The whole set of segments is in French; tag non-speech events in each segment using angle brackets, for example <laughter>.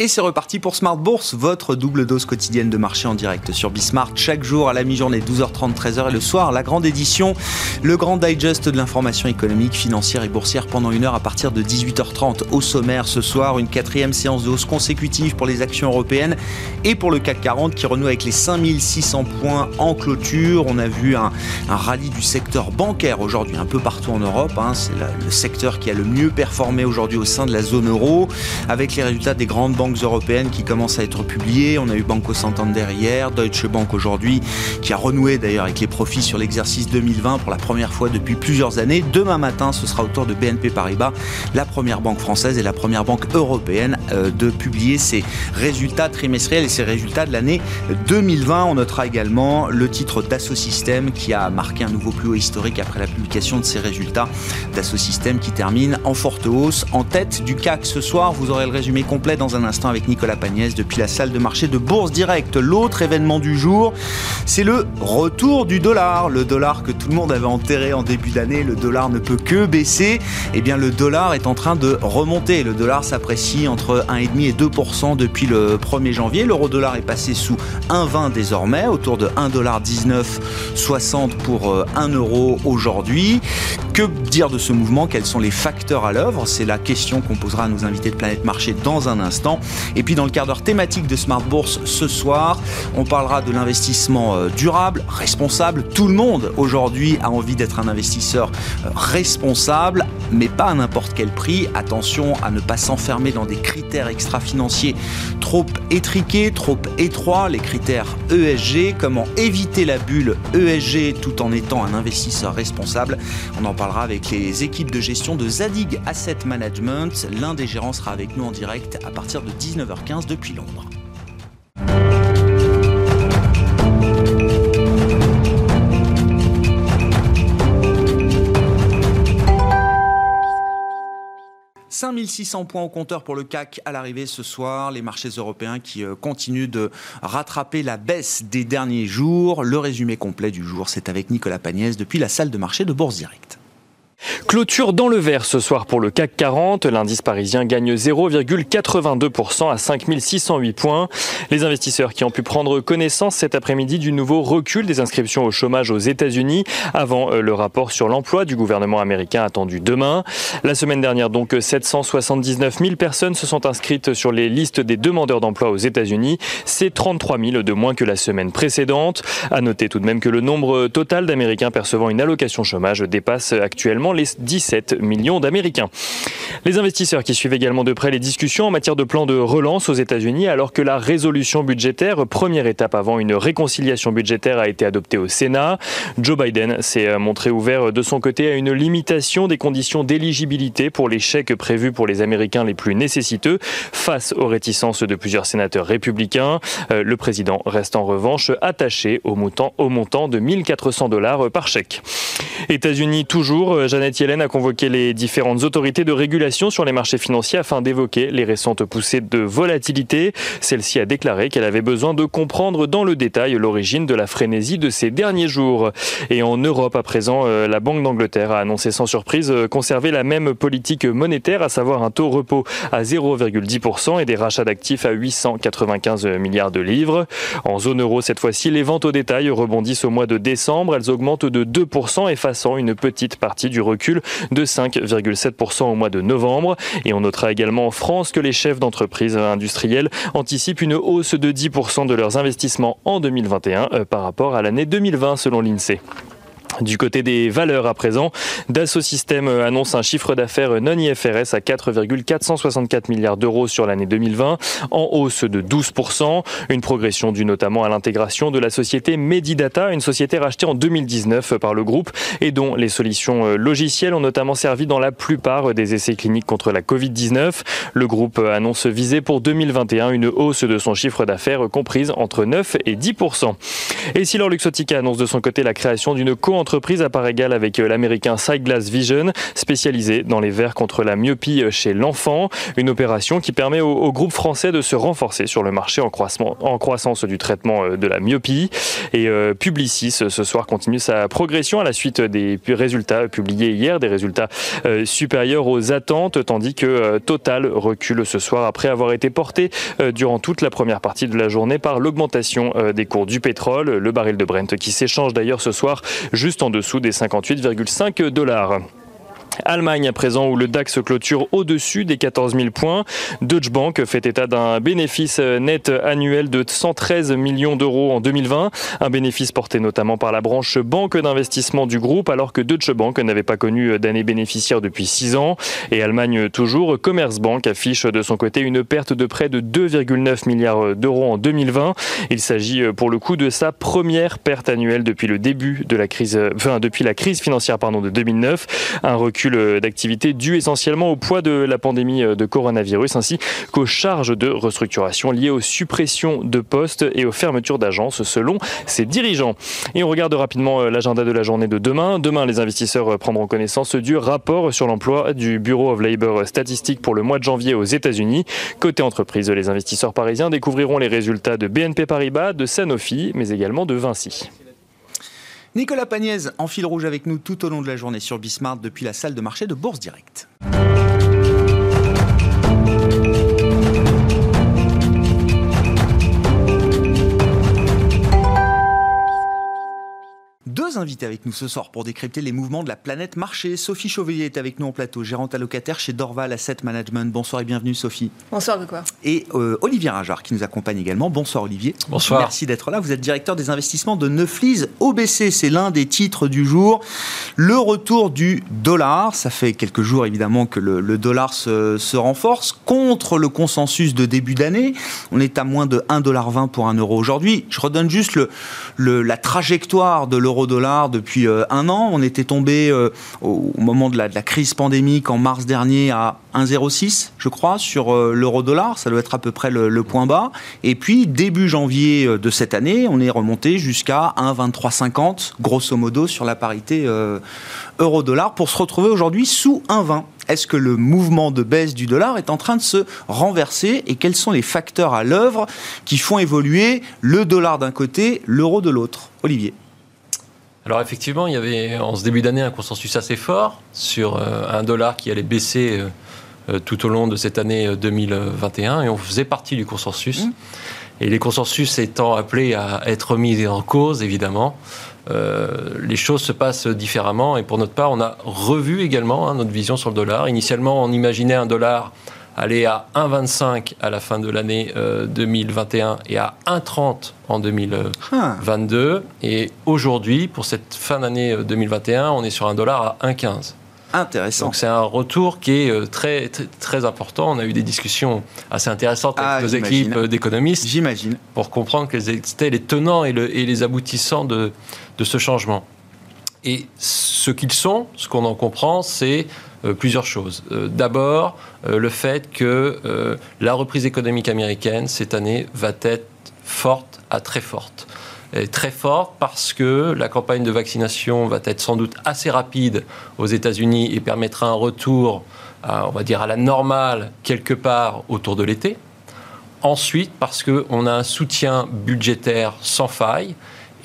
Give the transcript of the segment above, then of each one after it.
Et c'est reparti pour Smart Bourse, votre double dose quotidienne de marché en direct sur Bismart. Chaque jour à la mi-journée, 12h30, 13h et le soir, la grande édition, le grand digest de l'information économique, financière et boursière pendant une heure à partir de 18h30. Au sommaire ce soir, une quatrième séance de hausse consécutive pour les actions européennes et pour le CAC 40 qui renoue avec les 5600 points en clôture. On a vu un, rallye du secteur bancaire aujourd'hui un peu partout en Europe. Hein. C'est le secteur qui a le mieux performé aujourd'hui au sein de la zone euro avec les résultats des grandes banques banques européennes qui commencent à être publiées. On a eu Banco Santander hier, Deutsche Bank aujourd'hui, qui a renoué d'ailleurs avec les profits sur l'exercice 2020 pour la première fois depuis plusieurs années. Demain matin, ce sera au tour de BNP Paribas, la première banque française et la première banque européenne, euh, de publier ses résultats trimestriels et ses résultats de l'année 2020. On notera également le titre Dassault Systèmes qui a marqué un nouveau plus haut historique après la publication de ses résultats. Dassault Systèmes qui termine en forte hausse, en tête du CAC ce soir. Vous aurez le résumé complet dans un instant avec Nicolas Pagnès depuis la salle de marché de Bourse Direct. L'autre événement du jour, c'est le retour du dollar. Le dollar que tout le monde avait enterré en début d'année, le dollar ne peut que baisser. Eh bien, le dollar est en train de remonter. Le dollar s'apprécie entre 1,5 et 2% depuis le 1er janvier. L'euro dollar est passé sous 1,20 désormais, autour de 1,1960 pour 1 euh, euro aujourd'hui. Que dire de ce mouvement? Quels sont les facteurs à l'œuvre? C'est la question qu'on posera à nos invités de Planète Marché dans un instant. Et puis dans le quart d'heure thématique de Smart Bourse ce soir, on parlera de l'investissement euh, durable, responsable. Tout le monde aujourd'hui a envie d'être un investisseur euh, responsable, mais pas à n'importe quel prix. Attention à ne pas s'enfermer dans des critères extra-financiers trop étriqués, trop étroits, les critères ESG, comment éviter la bulle ESG tout en étant un investisseur responsable? On en parlera avec les équipes de gestion de Zadig Asset Management. L'un des gérants sera avec nous en direct à partir de 19h15 depuis Londres. 5600 points au compteur pour le CAC à l'arrivée ce soir. Les marchés européens qui euh, continuent de rattraper la baisse des derniers jours. Le résumé complet du jour, c'est avec Nicolas Pagnès depuis la salle de marché de Bourse Direct. Clôture dans le vert ce soir pour le CAC 40. L'indice parisien gagne 0,82% à 5608 points. Les investisseurs qui ont pu prendre connaissance cet après-midi du nouveau recul des inscriptions au chômage aux États-Unis avant euh, le rapport sur l'emploi du gouvernement américain attendu demain. La semaine dernière, donc, 779 000 personnes se sont inscrites sur les listes des demandeurs d'emploi aux États-Unis. C'est 33 000 de moins que la semaine précédente. À noter tout de même que le nombre total d'Américains percevant une allocation chômage dépasse actuellement les 17 millions d'Américains. Les investisseurs qui suivent également de près les discussions en matière de plan de relance aux États-Unis, alors que la résolution budgétaire, première étape avant une réconciliation budgétaire, a été adoptée au Sénat. Joe Biden s'est montré ouvert de son côté à une limitation des conditions d'éligibilité pour les chèques prévus pour les Américains les plus nécessiteux, face aux réticences de plusieurs sénateurs républicains. Euh, le président reste en revanche attaché au montant, au montant de 1400 dollars par chèque. États-Unis toujours, Janet Yellen a convoqué les différentes autorités de régulation sur les marchés financiers afin d'évoquer les récentes poussées de volatilité. Celle-ci a déclaré qu'elle avait besoin de comprendre dans le détail l'origine de la frénésie de ces derniers jours. Et en Europe, à présent, euh, la Banque d'Angleterre a annoncé sans surprise euh, conserver la même politique monétaire, à savoir un taux repos à 0,10% et des rachats d'actifs à 895 milliards de livres. En zone euro, cette fois-ci, les ventes au détail rebondissent au mois de décembre. Elles augmentent de 2%, effaçant une petite partie du recul de 5,7% au mois de novembre. Et on notera également en France que les chefs d'entreprise industrielles anticipent une hausse de 10% de leurs investissements en 2021 euh, par rapport à l'année 2020 selon l'INSEE. Du côté des valeurs à présent, Dassault Systèmes annonce un chiffre d'affaires non IFRS à 4,464 milliards d'euros sur l'année 2020, en hausse de 12%, une progression due notamment à l'intégration de la société Medidata, une société rachetée en 2019 par le groupe et dont les solutions logicielles ont notamment servi dans la plupart des essais cliniques contre la Covid-19. Le groupe annonce viser pour 2021 une hausse de son chiffre d'affaires comprise entre 9 et 10%. Et si Luxotica annonce de son côté la création d'une co entreprise à part égale avec l'américain Sightglass Vision, spécialisé dans les verres contre la myopie chez l'enfant. Une opération qui permet au, groupe français de se renforcer sur le marché en, en croissance du traitement de la myopie. Et Publicis ce soir continue sa progression à la suite des résultats publiés hier, des résultats supérieurs aux attentes, tandis que Total recule ce soir après avoir été porté durant toute la première partie de la journée par l'augmentation des cours du pétrole, le baril de Brent qui s'échange d'ailleurs ce soir en dessous des 58,5 dollars. Allemagne à présent où le DAX clôture au-dessus des 14 000 points. Deutsche Bank fait état d'un bénéfice net annuel de 113 millions d'euros en 2020, un bénéfice porté notamment par la branche banque d'investissement du groupe alors que Deutsche Bank n'avait pas connu d'année bénéficiaire depuis 6 ans. Et Allemagne toujours, Commerzbank affiche de son côté une perte de près de 2,9 milliards d'euros en 2020. Il s'agit pour le coup de sa première perte annuelle depuis le début de la crise, enfin depuis la crise financière pardon, de 2009, un recul d'activité dû essentiellement au poids de la pandémie euh, de coronavirus ainsi qu'aux charges de restructuration liées aux suppressions de postes et aux fermetures d'agences selon ses dirigeants. Et on regarde rapidement euh, l'agenda de la journée de demain. Demain, les investisseurs euh, prendront connaissance du rapport sur l'emploi du Bureau of Labor Statistics pour le mois de janvier aux États-Unis. Côté entreprise, les investisseurs parisiens découvriront les résultats de BNP Paribas, de Sanofi, mais également de Vinci. Nicolas Pagnès en fil rouge avec nous tout au long de la journée sur Bismart depuis la salle de marché de Bourse Direct. Deux invités avec nous ce soir pour décrypter les mouvements de la planète marché. Sophie Chauvellier est avec nous en plateau, gérante allocataire chez Dorval Asset Management. Bonsoir et bienvenue Sophie. Bonsoir de quoi Et euh, Olivier Rajard qui nous accompagne également. Bonsoir Olivier. Bonsoir. Merci d'être là. Vous êtes directeur des investissements de Neuflis OBC. C'est l'un des titres du jour. Le retour du dollar. Ça fait quelques jours évidemment que le, dollar se, renforce contre le consensus de début d'année. On est à moins de 1,20$ pour un euro aujourd'hui. Je redonne juste le, la trajectoire de l'euro dollar depuis euh, un an. On était tombé euh, au moment de la, crise pandémique en mars dernier à 1,06, je crois, sur euh, l'euro dollar. Ça doit être à peu près le, point bas. Et puis, début janvier de cette année, on est remonté jusqu'à 1,2350, grosso modo, sur la parité euro dollar pour se retrouver aujourd'hui sous 1,20. Est-ce que le mouvement de baisse du dollar est en train de se renverser et quels sont les facteurs à l'œuvre qui font évoluer le dollar d'un côté, l'euro de l'autre? Olivier. Alors effectivement, il y avait en ce début d'année un consensus assez fort sur euh, un dollar qui allait baisser euh, euh, tout au long de cette année 2021 et on faisait partie du consensus. Mmh. Et les consensus étant appelés à être mis en cause, évidemment, les choses se passent différemment. Et pour notre part, on a revu également hein, notre vision sur le dollar. Initialement, on imaginait un dollar aller à 1,25 à la fin de l'année 2021 euh, et à 1,30 en 2022. Et aujourd'hui, pour cette fin d'année 2021, euh, on est sur un dollar à 1,15. Intéressant. Donc c'est un retour qui est euh, très, très, important. On a eu des discussions assez intéressantes avec ah, nos équipes d'économistes. J'imagine. Pour comprendre quels étaient les tenants et, et les aboutissants de, de ce changement. Et ce qu'ils sont, ce qu'on en comprend, c'est plusieurs choses. Euh, d'abord, euh, le fait que la reprise économique américaine cette année va être forte à très forte. Très forte parce que la campagne de vaccination va être sans doute assez rapide aux États-Unis et permettra un retour, à, on va dire, à la normale quelque part autour de l'été. Ensuite, parce qu'on a un soutien budgétaire sans faille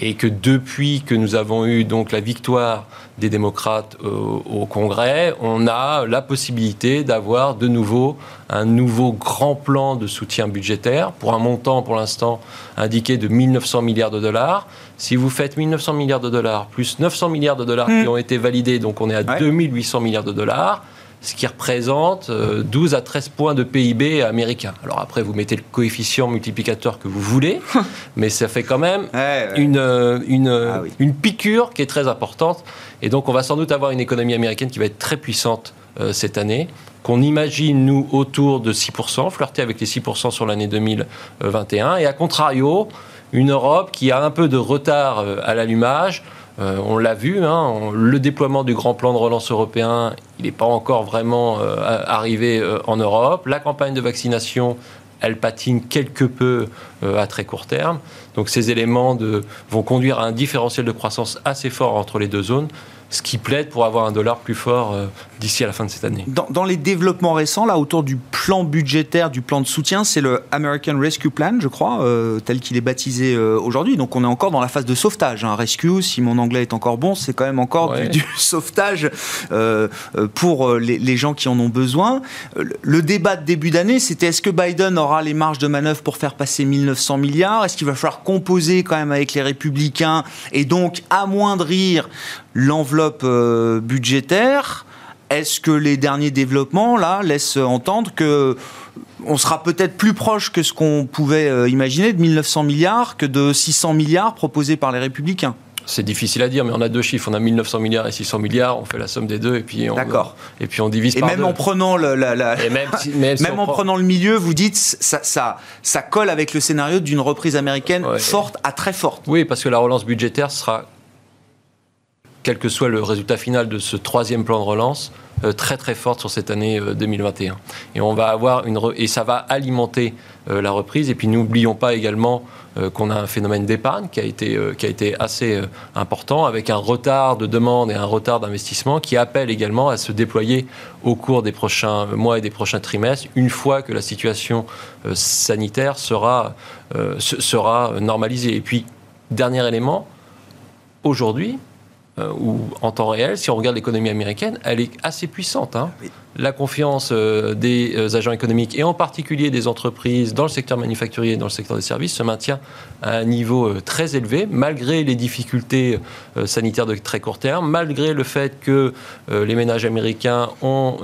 et que depuis que nous avons eu donc la victoire des démocrates au, Congrès, on a la possibilité d'avoir de nouveau un nouveau grand plan de soutien budgétaire pour un montant pour l'instant indiqué de 1900 milliards de dollars. Si vous faites 1900 milliards de dollars plus 900 milliards de dollars qui hmm. ont été validés, donc on est à 2800 milliards de dollars ce qui représente 12 euh, à 13 points de PIB américain. Alors après, vous mettez le coefficient multiplicateur que vous voulez, <laughs> mais ça fait quand même Une, euh, une, ah une piqûre qui est très importante. Et donc, on va sans doute avoir une économie américaine qui va être très puissante euh, cette année, qu'on imagine, nous, autour de 6%, flirter avec les 6% sur l'année 2021. Et à contrario, une Europe qui a un peu de retard à l'allumage, euh, on l'a vu, hein, le déploiement du grand plan de relance européen, il n'est pas encore vraiment euh, arrivé euh, en Europe. La campagne de vaccination elle patine quelque peu à très court terme. Donc ces éléments vont conduire à un différentiel de croissance assez fort entre les deux zones ce qui plaide pour avoir un dollar plus fort d'ici à la fin de cette année. Dans, les développements récents, là, autour du plan budgétaire, du plan de soutien, c'est le American Rescue Plan, je crois, euh, tel qu'il est baptisé euh, aujourd'hui. Donc on est encore dans la phase de sauvetage. Un rescue, si mon anglais est encore bon, c'est quand même encore du, <laughs> sauvetage pour les, les, gens qui en ont besoin. Le débat de début d'année, c'était est-ce que Biden aura les marges de manœuvre pour faire passer 1900 milliards? Est-ce qu'il va falloir composer quand même avec les républicains et donc amoindrir l'enveloppe euh, budgétaire, est-ce que les derniers développements là laissent entendre que on sera peut-être plus proche que ce qu'on pouvait euh, imaginer de 1900 milliards que de 600 milliards proposés par les républicains? C'est difficile à dire, mais on a deux chiffres. On a 1900 milliards et 600 milliards. On fait la somme des deux et puis on, et puis on divise et par même En prenant le, même, <laughs> en prenant le milieu, vous dites ça, ça, ça colle avec le scénario d'une reprise américaine forte à très forte. Oui, parce que la relance budgétaire sera quel que soit le résultat final de ce troisième plan de relance, euh, très très forte sur cette année 2021. Euh, et on va avoir une et ça va alimenter euh, la reprise. Et puis n'oublions pas également qu'on a un phénomène d'épargne qui a été qui a été assez important, avec un retard de demande et un retard d'investissement qui appelle également à se déployer au cours des prochains mois et des prochains trimestres, une fois que la situation sanitaire sera sera normalisée. Et puis dernier élément, aujourd'hui euh, ou en temps réel, si on regarde l'économie américaine, elle est assez puissante. Hein. La confiance euh, des euh, agents économiques et en particulier des entreprises dans le secteur manufacturier et dans le secteur des services se maintient à un niveau très élevé, malgré les difficultés sanitaires de très court terme, malgré le fait que les ménages américains ont,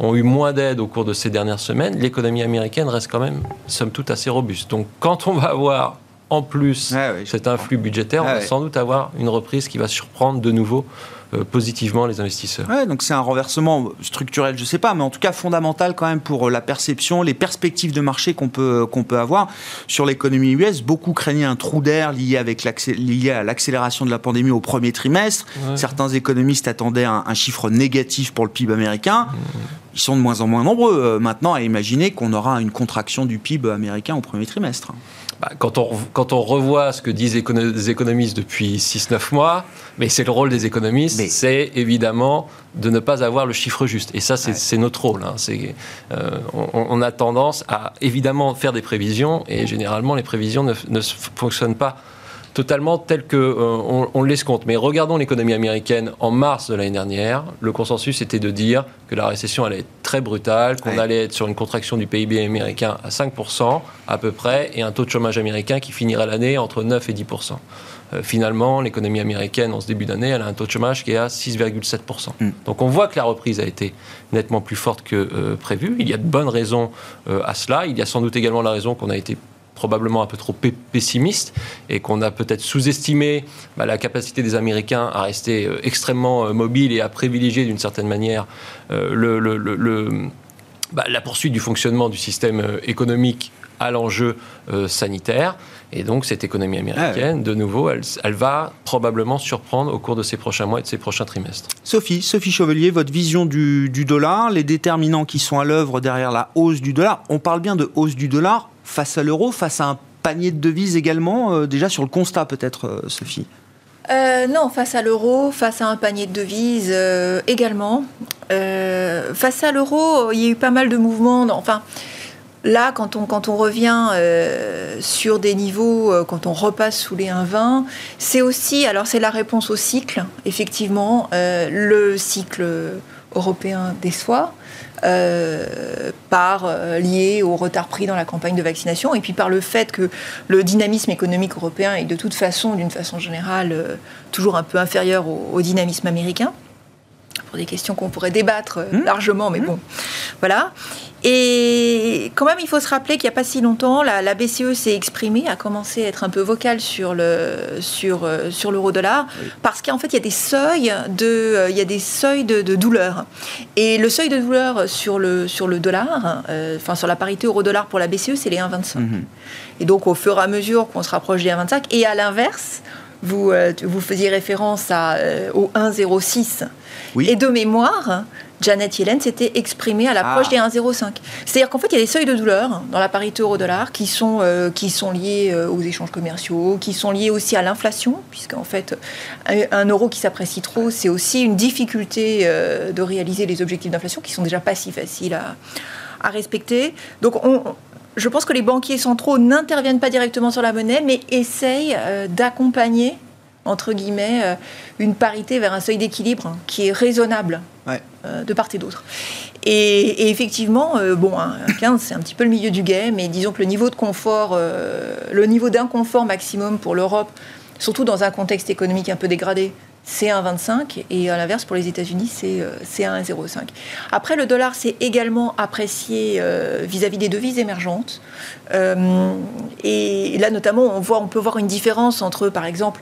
ont eu moins d'aide au cours de ces dernières semaines, l'économie américaine reste quand même, somme toute, assez robuste. Donc quand on va avoir en plus ah cet influx budgétaire, on ah va sans doute avoir une reprise qui va surprendre de nouveau euh, positivement les investisseurs. donc c'est un renversement structurel, je ne sais pas, mais en tout cas fondamental quand même pour la perception, les perspectives de marché qu'on peut, qu'on peut avoir sur l'économie US. Beaucoup craignaient un trou d'air lié, avec lié à l'accélération de la pandémie au premier trimestre. Certains économistes attendaient un, chiffre négatif pour le PIB américain. Ils sont de moins en moins nombreux euh, maintenant à imaginer qu'on aura une contraction du PIB américain au premier trimestre. Bah, quand, on, quand on revoit ce que disent les économistes depuis 6-9 mois, mais c'est le rôle des économistes, c'est évidemment de ne pas avoir le chiffre juste. Et ça, c'est notre rôle. Hein. Euh, on, a tendance à évidemment faire des prévisions, et généralement, les prévisions ne, ne fonctionnent pas totalement tel qu'on euh, on, l'escompte. Mais regardons l'économie américaine en mars de l'année dernière. Le consensus était de dire que la récession allait être très brutale, qu'on allait être sur une contraction du PIB américain à 5% à peu près, et un taux de chômage américain qui finirait l'année entre 9 et 10%. Euh, finalement, l'économie américaine, en ce début d'année, elle a un taux de chômage qui est à 6,7%. Mm. Donc on voit que la reprise a été nettement plus forte que euh, prévu. Il y a de bonnes raisons à cela. Il y a sans doute également la raison qu'on a été probablement un peu trop pessimiste et qu'on a peut-être sous-estimé bah, la capacité des Américains à rester euh, extrêmement euh, mobiles et à privilégier d'une certaine manière euh, le, bah, la poursuite du fonctionnement du système économique à l'enjeu sanitaire. Et donc cette économie américaine, ah de nouveau, elle, elle, va probablement surprendre au cours de ces prochains mois et de ces prochains trimestres. Sophie, Sophie Chevelier, votre vision du, du dollar, les déterminants qui sont à l'œuvre derrière la hausse du dollar. On parle bien de hausse du dollar face à l'euro, face à un panier de devises également, euh, déjà sur le constat peut-être, euh, Sophie euh, non, face à l'euro, face à un panier de devises également. face à l'euro, il y a eu pas mal de mouvements. enfin, là, quand on, quand on revient sur des niveaux, quand on repasse sous les 1,20, c'est aussi, alors c'est la réponse au cycle, effectivement, le cycle européen déçoit. Euh, par euh, lié au retard pris dans la campagne de vaccination et puis par le fait que le dynamisme économique européen est de toute façon, d'une façon générale, euh, toujours un peu inférieur au dynamisme américain pour des questions qu'on pourrait débattre euh, mmh. largement, mais mmh. bon, voilà. Et quand même, il faut se rappeler qu'il n'y a pas si longtemps, la, BCE s'est exprimée, a commencé à être un peu vocale sur le sur euh, sur l'euro-dollar, parce qu'en fait, il y a des seuils de euh, il y a des seuils de, douleur. Et le seuil de douleur sur le sur le dollar, enfin sur la parité euro-dollar pour la BCE, c'est les 1,25. Mmh. Et donc, au fur et à mesure qu'on se rapproche des 1,25, et à l'inverse, vous, vous faisiez référence à, au 1,06 et de mémoire, Janet Yellen s'était exprimée à l'approche Ah. des 1,05. C'est-à-dire qu'en fait, il y a des seuils de douleur dans la parité euro-dollar qui sont, euh, qui sont liés euh, aux échanges commerciaux, qui sont liés aussi à l'inflation, puisqu'en fait, un, un euro qui s'apprécie trop, c'est aussi une difficulté euh, de réaliser les objectifs d'inflation qui sont déjà pas si faciles à, à respecter. Donc, on, je pense que les banquiers centraux n'interviennent pas directement sur la monnaie, mais essayent euh, d'accompagner entre guillemets, euh, une parité vers un seuil d'équilibre hein, qui est raisonnable Ouais. euh, de part et d'autre. Et, et effectivement, bon, un 15, c'est un petit peu le milieu du game, mais disons que le niveau de confort, le niveau d'inconfort maximum pour l'Europe, surtout dans un contexte économique un peu dégradé, c'est 1,25 et à l'inverse pour les États-Unis c'est euh, c'est 1,05. Après le dollar s'est également apprécié euh, vis-à-vis des devises émergentes Euh, et là notamment on voit on peut voir une différence entre par exemple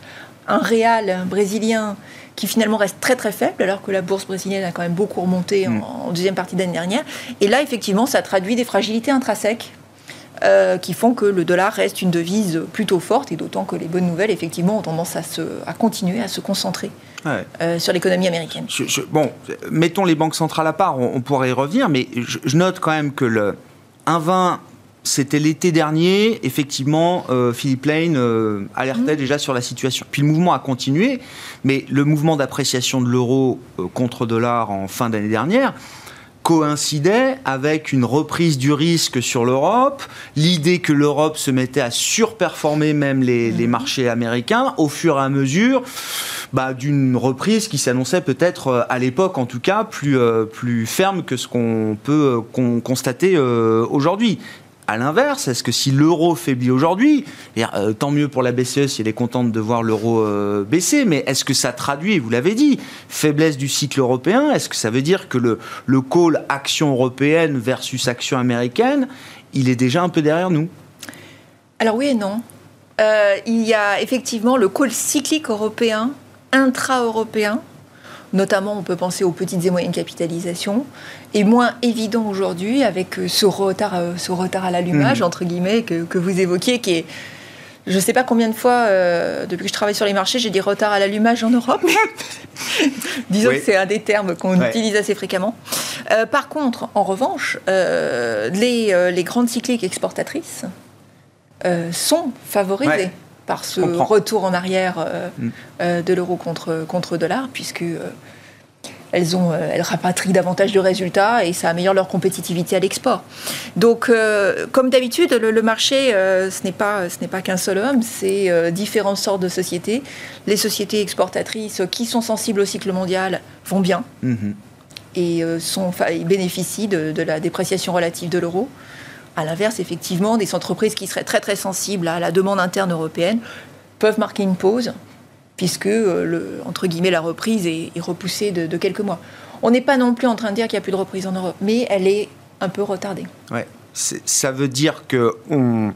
un réal brésilien qui finalement reste très très faible alors que la bourse brésilienne a quand même beaucoup remonté en- Mm. en, deuxième partie d'année dernière et là effectivement ça traduit des fragilités intrinsèques euh, qui font que le dollar reste une devise plutôt forte et d'autant que les bonnes nouvelles effectivement ont tendance à, se, à continuer à se concentrer Ouais. euh, sur l'économie américaine. Je- je- bon, mettons les banques centrales à part, on, on pourrait y revenir, mais je, je note quand même que le 1,20, c'était l'été dernier. Effectivement, euh, Philippe Lane euh, alertait déjà sur la situation. Puis le mouvement a continué, mais le mouvement d'appréciation de l'euro contre dollar en fin d'année dernière coïncidait avec une reprise du risque sur l'Europe, l'idée que l'Europe se mettait à surperformer même les, les marchés américains au fur et à mesure bah, d'une reprise qui s'annonçait peut-être euh, à l'époque en tout cas plus, euh, plus ferme que ce qu'on peut euh, con- constater euh, aujourd'hui. À l'inverse, est-ce que si l'euro faiblit aujourd'hui, eh, euh, tant mieux pour la BCE si elle est contente de voir l'euro euh, baisser, mais est-ce que ça traduit, vous l'avez dit, faiblesse du cycle européen? Est-ce que ça veut dire que le, le call action européenne versus action américaine, il est déjà un peu derrière nous? Alors oui et non. Euh, il y a effectivement le call cyclique européen, intra-européen, notamment on peut penser aux petites et moyennes capitalisations, est moins évident aujourd'hui avec euh, ce retard, euh, ce retard à l'allumage, Mhm. entre guillemets, que, que vous évoquiez, qui est... Je ne sais pas combien de fois, euh, depuis que je travaille sur les marchés, j'ai dit retard à l'allumage en Europe. <laughs> Disons Oui. que c'est un des termes qu'on Ouais. utilise assez fréquemment. Euh, par contre, en revanche, euh, les, les grandes cycliques exportatrices sont favorisées Ouais. par ce retour en arrière euh, Mm. euh, de l'euro contre, contre dollar, puisque euh, elles, ont, euh, elles rapatrient davantage de résultats et ça améliore leur compétitivité à l'export. Donc, euh, comme d'habitude, le, le marché, euh, ce n'est pas, ce n'est pas qu'un seul homme, c'est euh, différentes sortes de sociétés. Les sociétés exportatrices qui sont sensibles au cycle mondial vont bien Mhm. et sont, ils bénéficient de, de la dépréciation relative de l'euro. À l'inverse, effectivement, des entreprises qui seraient très très sensibles à la demande interne européenne peuvent marquer une pause, puisque euh, le, entre guillemets la reprise est, repoussée de, quelques mois. On n'est pas non plus en train de dire qu'il n'y a plus de reprise en Europe, mais elle est un peu retardée. Ouais. Ça veut dire que on,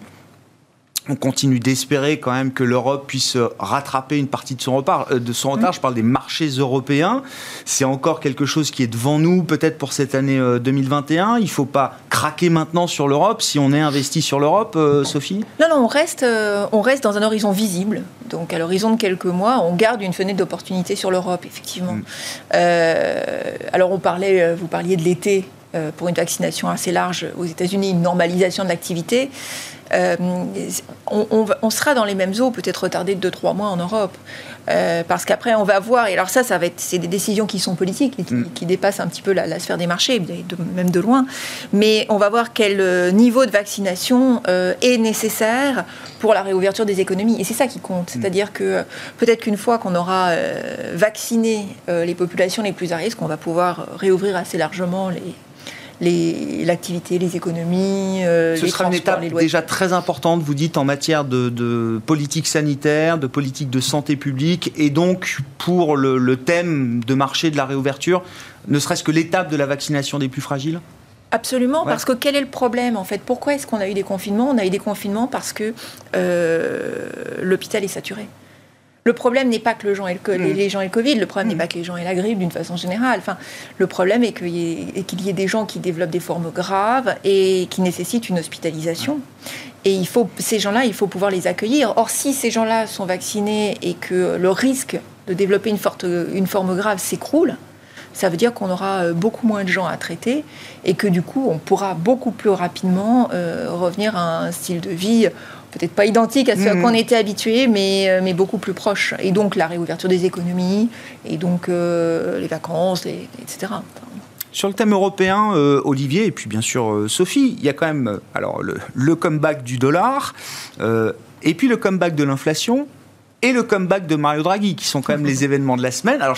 on continue d'espérer quand même que l'Europe puisse rattraper une partie de son retard. euh, de son retard. Je parle des marchés européens. C'est encore quelque chose qui est devant nous, peut-être pour cette année euh, 2021. Il ne faut pas craquer maintenant sur l'Europe si on est investi sur l'Europe, euh, Sophie? Non, non, on reste, euh, on reste dans un horizon visible. Donc, à l'horizon de quelques mois, on garde une fenêtre d'opportunité sur l'Europe, effectivement. Mm. Euh, alors, on parlait, euh, vous parliez de l'été euh, pour une vaccination assez large aux États-Unis, une normalisation de l'activité. Euh, on, on va- on sera dans les mêmes eaux, peut-être retardé de 2-3 mois en Europe. Euh, parce qu'après, on va voir, et alors ça, ça va être, c'est des décisions qui sont politiques et qui, Mm. qui dépassent un petit peu la, la sphère des marchés, de- même de loin. Mais on va voir quel euh, niveau de vaccination euh, est nécessaire pour la réouverture des économies. Et c'est ça qui compte. C'est-à-dire que peut-être qu'une fois qu'on aura vacciné les populations les plus à risque, on va pouvoir réouvrir assez largement les- l'activité, les, économies, euh, Ce les sera une étape les déjà très importante, vous dites, en matière de, de politique sanitaire, de politique de santé publique, et donc pour le, le thème de marché de la réouverture, ne serait-ce que l'étape de la vaccination des plus fragiles? Absolument, Ouais. parce que quel est le problème en fait? Pourquoi est-ce qu'on a eu des confinements? On a eu des confinements parce que euh, l'hôpital est saturé. Le problème n'est pas que le gens aient le, co- les, Mm. les gens aient le Covid, le problème Mm. n'est pas que les gens aient la grippe d'une façon générale. Enfin, le problème est qu'il y, ait- est qu'il y ait des gens qui développent des formes graves et qui nécessitent une hospitalisation. Et il faut, ces gens-là, il faut pouvoir les accueillir. Or, si ces gens-là sont vaccinés et que le risque de développer une, forte, une forme grave s'écroule, ça veut dire qu'on aura beaucoup moins de gens à traiter et que du coup, on pourra beaucoup plus rapidement revenir à un style de vie peut-être pas identique à ce à quoi on était habitué, mais, mais beaucoup plus proche. Et donc la réouverture des économies, et donc les vacances, etc. Sur le thème européen, euh, Olivier, et puis bien sûr euh, Sophie, il y a quand même euh, alors, le, comeback du dollar, et puis le comeback de l'inflation, et le comeback de Mario Draghi, qui sont quand même les <laughs> événements de la semaine. Alors,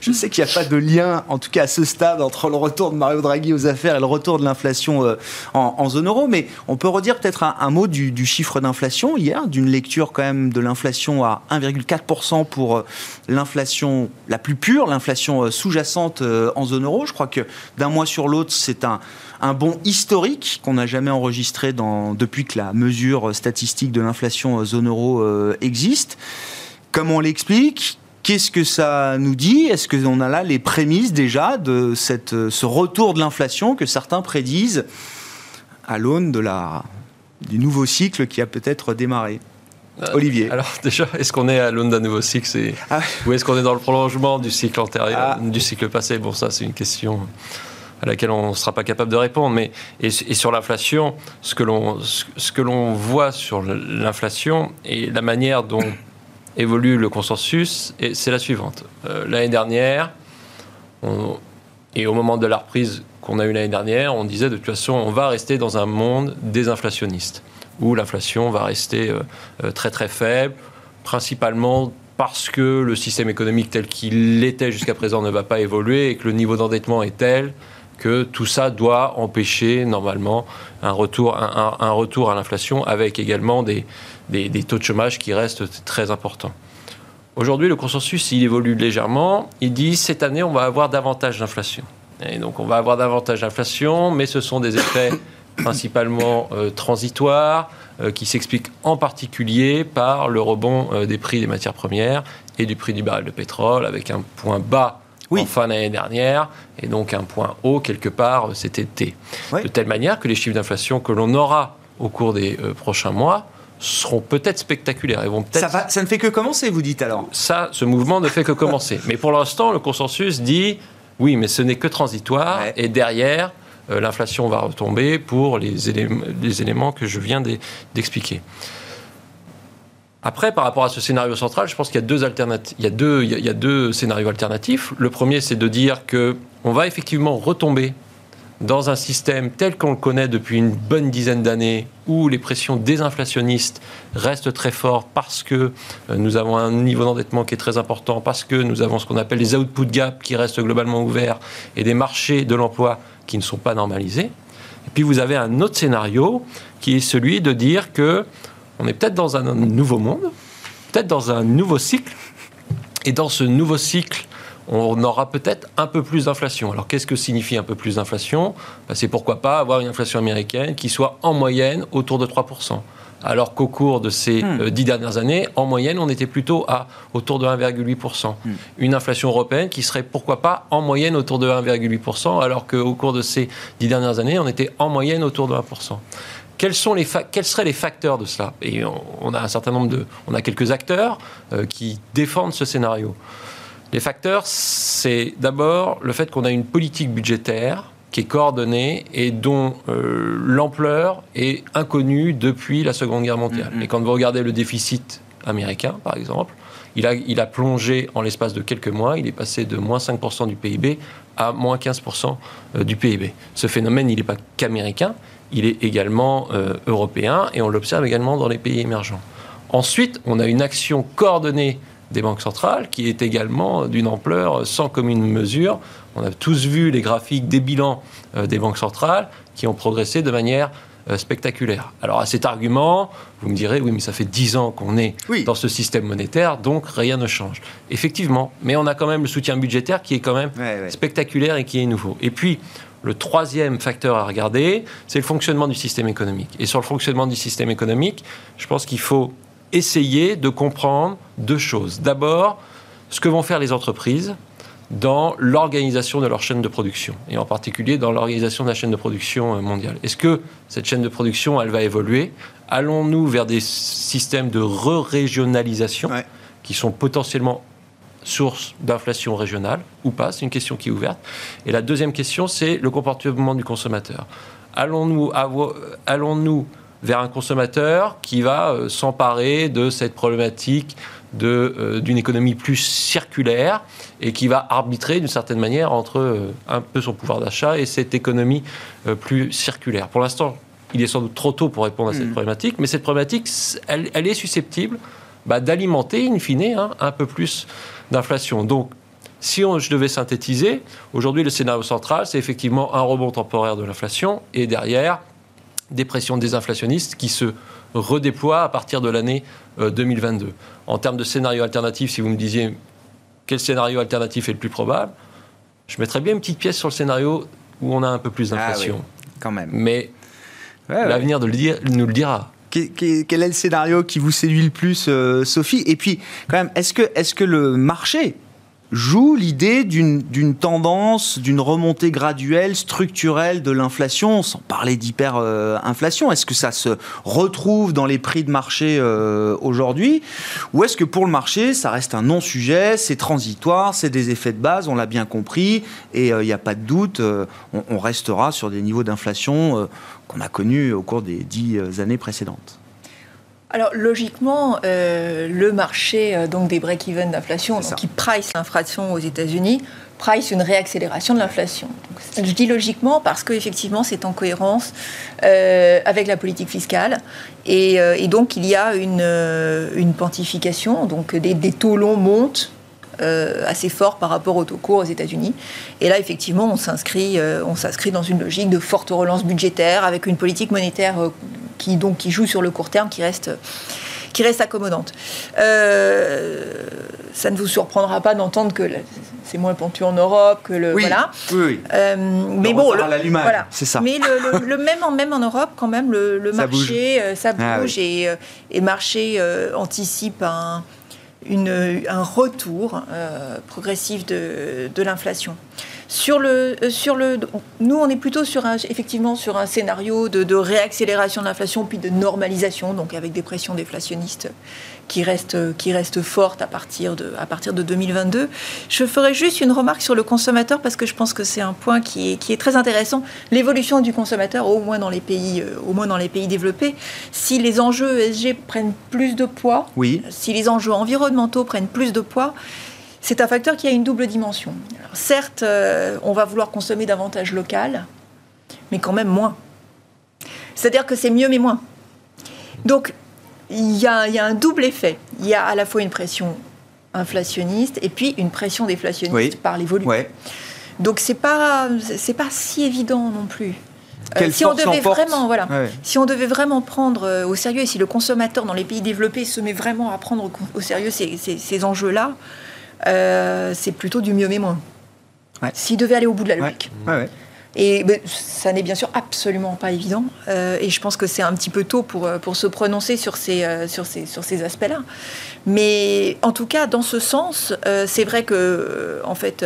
je, sais qu'il n'y a pas de lien, en tout cas à ce stade, entre le retour de Mario Draghi aux affaires et le retour de l'inflation euh, en, zone euro, mais on peut redire peut-être un, mot du, chiffre d'inflation hier, d'une lecture quand même de l'inflation à 1,4% pour euh, l'inflation la plus pure, l'inflation euh, sous-jacente en zone euro. Je crois que d'un mois sur l'autre, c'est un un bond historique qu'on n'a jamais enregistré dans, depuis que la mesure statistique de l'inflation euh, zone euro euh, existe. Comment on l'explique? Qu'est-ce que ça nous dit? Est-ce qu'on a là les prémices déjà de cette, euh, ce retour de l'inflation que certains prédisent à l'aune de la, du nouveau cycle qui a peut-être démarré? Olivier. Alors déjà, est-ce qu'on est à l'aune d'un nouveau cycle? Ah. Ou est-ce qu'on est dans le prolongement du cycle antérieur, ah. du cycle passé? Bon, ça c'est une question à laquelle on ne sera pas capable de répondre. Mais, et, sur l'inflation, ce que l'on ce que l'on voit sur l'inflation et la manière dont évolue le consensus, c'est la suivante. Euh, l'année dernière, et au moment de la reprise qu'on a eue l'année dernière, on disait de toute façon, on va rester dans un monde désinflationniste, où l'inflation va rester euh, euh, très très faible, principalement parce que le système économique tel qu'il l'était jusqu'à présent ne va pas évoluer et que le niveau d'endettement est tel que tout ça doit empêcher normalement un retour, un, retour à l'inflation avec également des, des, taux de chômage qui restent très importants. Aujourd'hui, le consensus, il évolue légèrement. Il dit cette année, on va avoir davantage d'inflation. Et donc, on va avoir davantage d'inflation, mais ce sont des effets <coughs> principalement euh, transitoires, euh, qui s'expliquent en particulier par le rebond euh, des prix des matières premières et du prix du baril de pétrole, avec un point bas oui. en fin d'année dernière, et donc un point haut quelque part cet été. De telle manière que les chiffres d'inflation que l'on aura au cours des euh, prochains mois seront peut-être spectaculaires. Et vont peut ça, va, ça ne fait que commencer, vous dites alors Ça, ce mouvement ne fait que commencer. <laughs> mais pour l'instant, le consensus dit oui, mais ce n'est que transitoire, et derrière, euh, l'inflation va retomber pour les éléments, les éléments que je viens d'expliquer. Après, par rapport à ce scénario central, je pense qu'il y a deux scénarios alternatifs. Le premier, c'est de dire que on va effectivement retomber dans un système tel qu'on le connaît depuis une bonne dizaine d'années, où les pressions désinflationnistes restent très fortes parce que euh, nous avons un niveau d'endettement qui est très important, parce que nous avons ce qu'on appelle les output gaps qui restent globalement ouverts et des marchés de l'emploi qui ne sont pas normalisés. Et puis vous avez un autre scénario qui est celui de dire que on est peut-être dans un nouveau monde, peut-être dans un nouveau cycle. Et dans ce nouveau cycle, on aura peut-être un peu plus d'inflation. Alors qu'est-ce que signifie un peu plus d'inflation? Ben, C'est pourquoi pas avoir une inflation américaine qui soit en moyenne autour de 3%. Alors qu'au cours de ces hmm. euh, dix dernières années, en moyenne, on était plutôt à autour de 1,8%. Hmm. Une inflation européenne qui serait pourquoi pas en moyenne autour de 1,8%, alors qu'au cours de ces dix dernières années, on était en moyenne autour de 1%. Quels, sont les quels seraient les facteurs de cela? Et on, a un certain nombre de, on a quelques acteurs euh, qui défendent ce scénario. Les facteurs, c'est d'abord le fait qu'on a une politique budgétaire qui est coordonnée et dont euh, l'ampleur est inconnue depuis la Seconde Guerre mondiale. Mm-hmm. Et quand vous regardez le déficit américain, par exemple, il a, il a plongé en l'espace de quelques mois, il est passé de moins 5% du PIB à moins 15% euh, du PIB. Ce phénomène, il n'est pas qu'américain, il est également euh, européen et on l'observe également dans les pays émergents. Ensuite, on a une action coordonnée des banques centrales qui est également d'une ampleur sans commune mesure. On a tous vu les graphiques des bilans euh, des banques centrales qui ont progressé de manière euh, spectaculaire. Alors à cet argument, vous me direz, oui, mais ça fait dix ans qu'on est dans ce système monétaire, donc rien ne change. Effectivement, mais on a quand même le soutien budgétaire qui est quand même spectaculaire et qui est nouveau. Et puis, le troisième facteur à regarder, c'est le fonctionnement du système économique. Et sur le fonctionnement du système économique, je pense qu'il faut essayer de comprendre deux choses. D'abord, ce que vont faire les entreprises dans l'organisation de leur chaîne de production, et en particulier dans l'organisation de la chaîne de production euh, mondiale. Est-ce que cette chaîne de production, elle va évoluer? Allons-nous vers des systèmes de re-régionalisation qui sont potentiellement source d'inflation régionale ou pas C'est une question qui est ouverte. Et la deuxième question, c'est le comportement du consommateur. Allons-nous allons vers un consommateur qui va euh, s'emparer de cette problématique euh, d'une économie plus circulaire et qui va arbitrer d'une certaine manière entre euh, un peu son pouvoir d'achat et cette économie plus circulaire? Pour l'instant, il est sans doute trop tôt pour répondre à cette mm. problématique, mais cette problématique, elle, elle est susceptible bah, d'alimenter, in fine, hein, un peu plus d'inflation. Donc, si je devais synthétiser, aujourd'hui, le scénario central, c'est effectivement un rebond temporaire de l'inflation et derrière, des pressions désinflationnistes qui se redéploient à partir de l'année 2022. Euh, en termes de scénario alternatif, si vous me disiez quel scénario alternatif est le plus probable, je mettrais bien une petite pièce sur le scénario où on a un peu plus ah d'inflation. quand même. Mais l'avenir nous le dira quel est le scénario qui vous séduit le plus, euh, Sophie? Et puis, quand même, est-ce que, est que le marché joue l'idée d'une tendance, d'une remontée graduelle, structurelle de l'inflation, sans parler d'hyperinflation. Est-ce que ça se retrouve dans les prix de marché euh, aujourd'hui? Ou est-ce que pour le marché, ça reste un non-sujet, c'est transitoire, c'est des effets de base, on l'a bien compris, et il euh, n'y a pas de doute, on, on, restera sur des niveaux d'inflation qu'on a connu au cours des dix euh, années précédentes? Alors logiquement, euh, le marché euh, donc des break-even d'inflation, qui price l'inflation aux États-Unis, price une réaccélération de l'inflation. Je dis logiquement parce qu'effectivement c'est en cohérence avec la politique fiscale. Et, donc il y a une, une quantification, donc des, des taux longs montent euh, assez fort par rapport au taux court aux États-Unis. Et là, effectivement, on s'inscrit, euh, on s'inscrit dans une logique de forte relance budgétaire avec une politique monétaire euh, qui, donc, qui joue sur le court terme, qui reste qui reste accommodante. ça ne vous surprendra pas d'entendre que c'est moins pentu en Europe, que le oui, voilà. Oui, mais bon, le, voilà. c'est ça. Mais le, même en même en Europe, quand même, le, marché, ça bouge, ah et, et, le marché anticipe un un retour euh, progressif de, l'inflation. Sur le, euh, sur le, nous, on est plutôt sur un, effectivement sur un scénario de, de réaccélération de l'inflation puis de normalisation, donc avec des pressions déflationnistes qui reste, qui reste forte à partir, de, à partir de 2022. Je ferai juste une remarque sur le consommateur parce que je pense que c'est un point qui est, qui est très intéressant. L'évolution du consommateur, au moins, dans les pays, euh, au moins dans les pays développés, si les enjeux ESG prennent plus de poids, oui. si les enjeux environnementaux prennent plus de poids, c'est un facteur qui a une double dimension. certes, euh, on va vouloir consommer davantage local, mais quand même moins. C'est-à-dire que c'est mieux mais moins. Donc, il y, a, un double effet. Il y a à la fois une pression inflationniste et puis une pression déflationniste par les volumes. Donc c'est pas c'est pas si évident non plus. Euh, si on devait vraiment voilà, si on devait vraiment prendre euh, au sérieux et si le consommateur dans les pays développés se met vraiment à prendre au sérieux ces, enjeux-là, euh, c'est plutôt du mieux mais moins. S'il devait aller au bout de la logique. Et ça n'est bien sûr absolument pas évident. Euh, et je pense que c'est un petit peu tôt pour, euh, se prononcer sur ces, euh, sur ces, aspects-là. Mais en tout cas, dans ce sens, c'est vrai que en fait,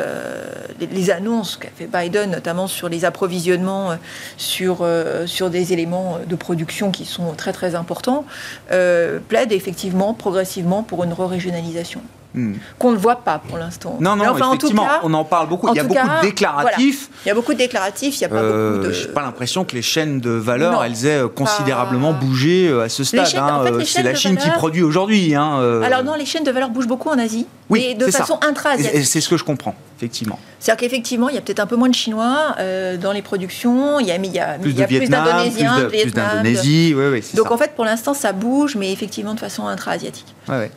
les, annonces qu'a fait Biden, notamment sur les approvisionnements sur, sur des éléments de production qui sont très très importants, plaident effectivement progressivement pour une re-régionalisation. Hmm. qu'on ne voit pas pour l'instant. Non, non, effectivement, on en parle beaucoup. Il y a beaucoup de déclaratifs. Il y a beaucoup de déclaratifs, il n'y a pas euh, beaucoup de... Je n'ai pas l'impression que les chaînes de valeur, elles aient euh, considérablement bougé euh, à ce stade. Hein, c'est la Chine qui produit aujourd'hui. Hein, Alors non, les chaînes de valeur bougent beaucoup en Asie, oui, mais de façon intra-asiatique. C'est ce que je comprends, effectivement. C'est-à-dire qu'effectivement, il y a peut-être un peu moins de Chinois dans les productions, il y a, il y a plus, d'Indonésiens, plus d'Indonésie. Oui, oui, Donc en fait, pour l'instant, ça bouge, mais effectivement de façon intra-asiatique. Ouais,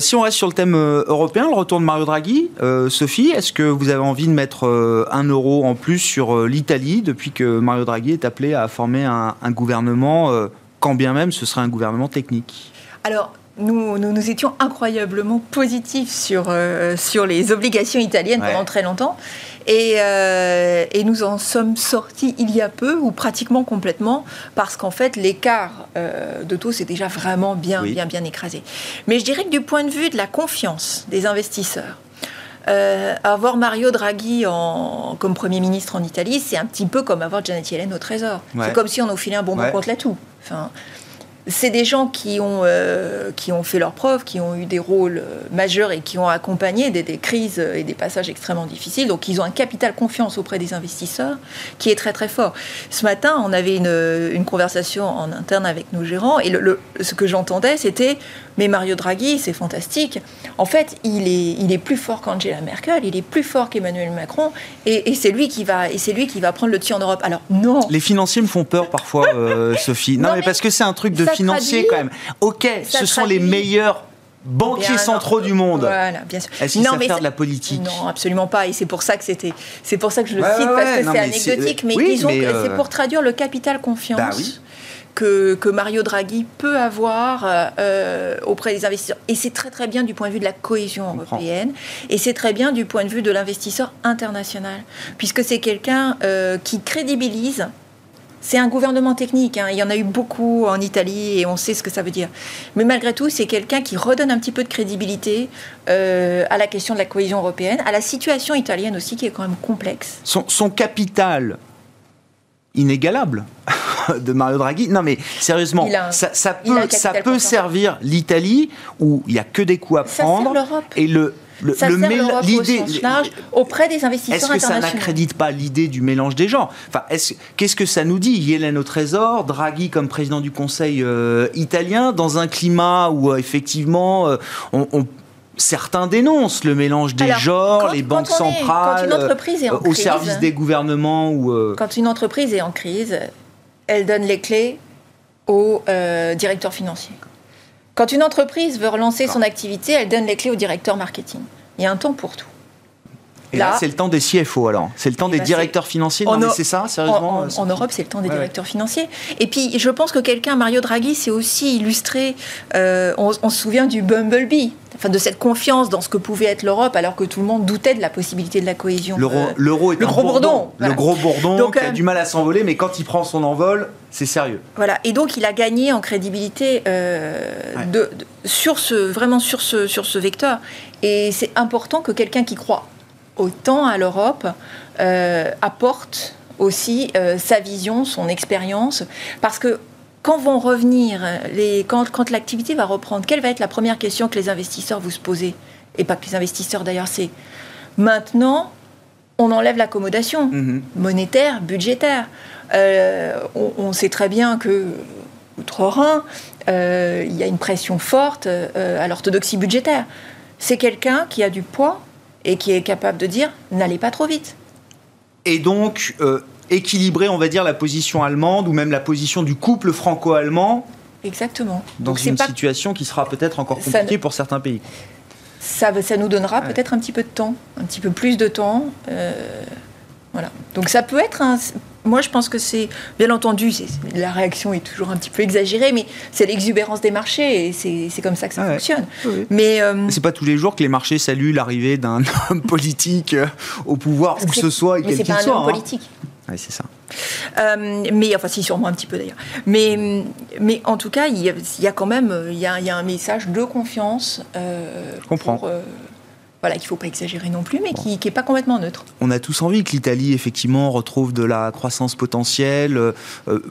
si on reste sur le thème euh, européen, le retour de Mario Draghi. Euh, Sophie, est-ce que vous avez envie de mettre euh, un euro en plus sur l'Italie depuis que Mario Draghi est appelé à former un, gouvernement, quand bien même ce serait un gouvernement technique? Alors, nous, nous, étions incroyablement positifs sur, sur les obligations italiennes pendant très longtemps. Euh, et, nous en sommes sortis il y a peu, ou pratiquement complètement, parce qu'en fait, l'écart euh, de taux s'est déjà vraiment bien, bien, bien écrasé. Mais je dirais que du point de vue de la confiance des investisseurs, euh, avoir Mario Draghi en, comme Premier ministre en Italie, c'est un petit peu comme avoir Janet Yellen au Trésor. C'est comme si on nous filait un bonbon contre la toux. Enfin, c'est des gens qui ont, euh, qui ont fait leurs preuves, qui ont eu des rôles euh, majeurs et qui ont accompagné des, des, crises et des passages extrêmement difficiles. Donc, ils ont un capital confiance auprès des investisseurs qui est très très fort. Ce matin, on avait une, une conversation en interne avec nos gérants et le, le, ce que j'entendais, c'était mais Mario Draghi, c'est fantastique. En fait, il est, il est plus fort qu'Angela Merkel, il est plus fort qu'Emmanuel Macron, et, et c'est lui qui va, et c'est lui qui va prendre le dessus en Europe. Alors non. Les financiers me font peur parfois, euh, <laughs> Sophie. Non, non mais, mais, parce que c'est un truc de financier traduit, quand même. Ok, ce sont les meilleurs banquiers centraux du monde. Voilà, bien sûr. Est-ce savent faire de la politique Non, absolument pas. Et c'est pour ça que c'était, c'est pour ça que je le ouais, cite parce que c'est anecdotique. Mais, oui, disons mais euh... c'est pour traduire le capital confiance. Bah oui que, que, Mario Draghi peut avoir euh, auprès des investisseurs. Et c'est très très bien du point de vue de la cohésion européenne, et c'est très bien du point de vue de l'investisseur international, puisque c'est quelqu'un euh, qui crédibilise. C'est un gouvernement technique, hein. il y en a eu beaucoup en Italie et on sait ce que ça veut dire. Mais malgré tout, c'est quelqu'un qui redonne un petit peu de crédibilité euh, à la question de la cohésion européenne, à la situation italienne aussi qui est quand même complexe. Son, son capital inégalable <laughs> de Mario Draghi. Non mais sérieusement, un, ça, ça, peut, ça peut servir l'Italie où il n'y a que des coups à prendre. et le, le, ça le l'idée auprès des investisseurs Est-ce que ça n'accrédite pas l'idée du mélange des gens Enfin, qu'est-ce que ça nous dit Yellen au Trésor, Draghi comme président du Conseil euh, italien, dans un climat où euh, effectivement euh, on, on certains dénoncent le mélange des Alors, genres, quand, les banques quand est, centrales, quand une entreprise est en euh, au crise, service des gouvernements ou. Euh... Quand une entreprise est en crise, elle donne les clés au euh, directeur financier. Quand une entreprise veut relancer son activité, elle donne les clés au directeur marketing. Il y a un temps pour tout. Et là, là c'est le temps des CFO alors C'est le temps des bah directeurs financiers? Non, mais c'est ça, sérieusement En, en, en Europe, c'est le temps des ouais, directeurs ouais. financiers. Et puis, je pense que quelqu'un, Mario Draghi, c'est aussi illustré. Euh, on, on, se souvient du Bumblebee, enfin de cette confiance dans ce que pouvait être l'Europe, alors que tout le monde doutait de la possibilité de la cohésion. L'euro euh, est le un gros bourdon. bourdon voilà. Le gros bourdon donc, qui a euh, du mal à s'envoler, mais quand il prend son envol, c'est sérieux. Voilà, et donc il a gagné en crédibilité euh, ouais. de, de, sur ce, vraiment sur ce, sur ce vecteur. Et c'est important que quelqu'un qui croit autant à l'Europe euh, apporte aussi euh, sa vision, son expérience, parce que quand vont revenir les, quand, quand l'activité va reprendre, quelle va être la première question que les investisseurs vous se poser? Et pas que les investisseurs d'ailleurs, c'est maintenant on enlève l'accommodation mm -hmm. monétaire, budgétaire. Euh, on, on, sait très bien que outre-Rhin, euh, il y a une pression forte euh, à l'orthodoxie budgétaire. C'est quelqu'un qui a du poids et qui est capable de dire n'allez pas trop vite. Et donc, euh, équilibrer, on va dire, la position allemande ou même la position du couple franco-allemand. Exactement. Dans donc, une pas... situation qui sera peut-être encore compliquée ça, pour certains pays. Ça, ça nous donnera ouais. peut-être un petit peu de temps, un petit peu plus de temps. Euh, voilà. Donc ça peut être un, moi, je pense que c'est, bien entendu, la réaction est toujours un petit peu exagérée, mais c'est l'exubérance des marchés et c'est comme ça que ça ouais. fonctionne. Oui. Mais euh, c'est pas tous les jours que les marchés saluent l'arrivée d'un <laughs> homme politique euh, au pouvoir, où que ce soit, et quel qu'il soit. C'est pas un homme hein. politique. Oui, c'est ça. Euh, mais enfin, si, sûrement un petit peu d'ailleurs. Mais, mais en tout cas, il y, a, il y a quand même il y a, il y a, un message de confiance. Euh, Je comprends. Pour, euh, voilà, qu'il ne faut pas exagérer non plus, mais bon. qui n'est pas complètement neutre. On a tous envie que l'Italie, effectivement, retrouve de la croissance potentielle, euh,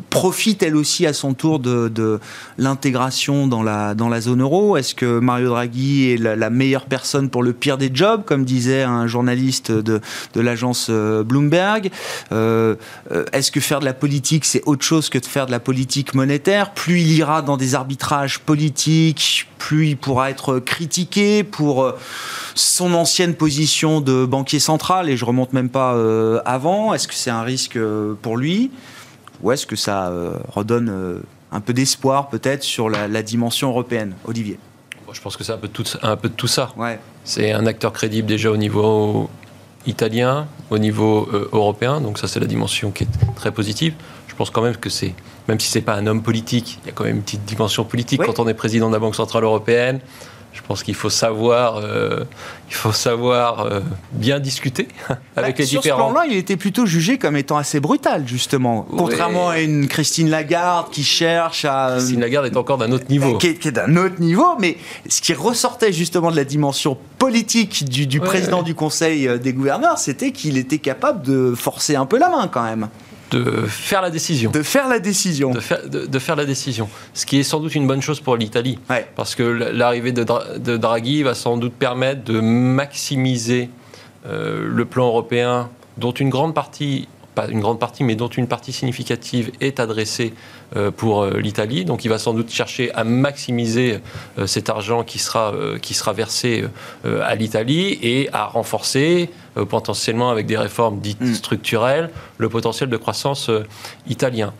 profite elle aussi à son tour de, de l'intégration dans la, dans la zone euro. Est-ce que Mario Draghi est la, la, meilleure personne pour le pire des jobs, comme disait un journaliste de, de l'agence euh, Bloomberg? Euh, Est-ce que faire de la politique, c'est autre chose que de faire de la politique monétaire? Plus il ira dans des arbitrages politiques, plus il pourra être critiqué pour euh, son ancienne position de banquier central, et je remonte même pas euh, avant. Est-ce que c'est un risque euh, pour lui? Ou est-ce que ça redonne un peu d'espoir peut-être sur la, la, dimension européenne? Olivier Je pense que c'est un, peu tout, un peu de tout ça. Ouais. C'est un acteur crédible déjà au niveau italien, au niveau européen, donc ça c'est la dimension qui est très positive. Je pense quand même que c'est, même si c'est pas un homme politique, il y a quand même une petite dimension politique oui. quand on est président de la Banque Centrale Européenne. Je pense qu'il faut savoir, euh, il faut savoir euh, bien discuter <laughs> avec bah, les sur différents. Sur ce plan-là, il était plutôt jugé comme étant assez brutal, justement, contrairement à une Christine Lagarde qui cherche à. Christine Lagarde est encore d'un autre niveau. Qui est, qui est d'un autre niveau, mais ce qui ressortait justement de la dimension politique du, du ouais, président ouais. du Conseil euh, des gouverneurs, c'était qu'il était capable de forcer un peu la main, quand même. De faire la décision. De faire la décision. De faire, de, faire, la décision. Ce qui est sans doute une bonne chose pour l'Italie. Parce que l'arrivée de, de, Draghi va sans doute permettre de maximiser euh, le plan européen, dont une grande partie pas une grande partie, mais dont une partie significative est adressée euh, pour euh, l'Italie. Donc il va sans doute chercher à maximiser euh, cet argent qui sera, qui sera versé à l'Italie et à renforcer potentiellement avec des réformes dites mm. structurelles le potentiel de croissance italien.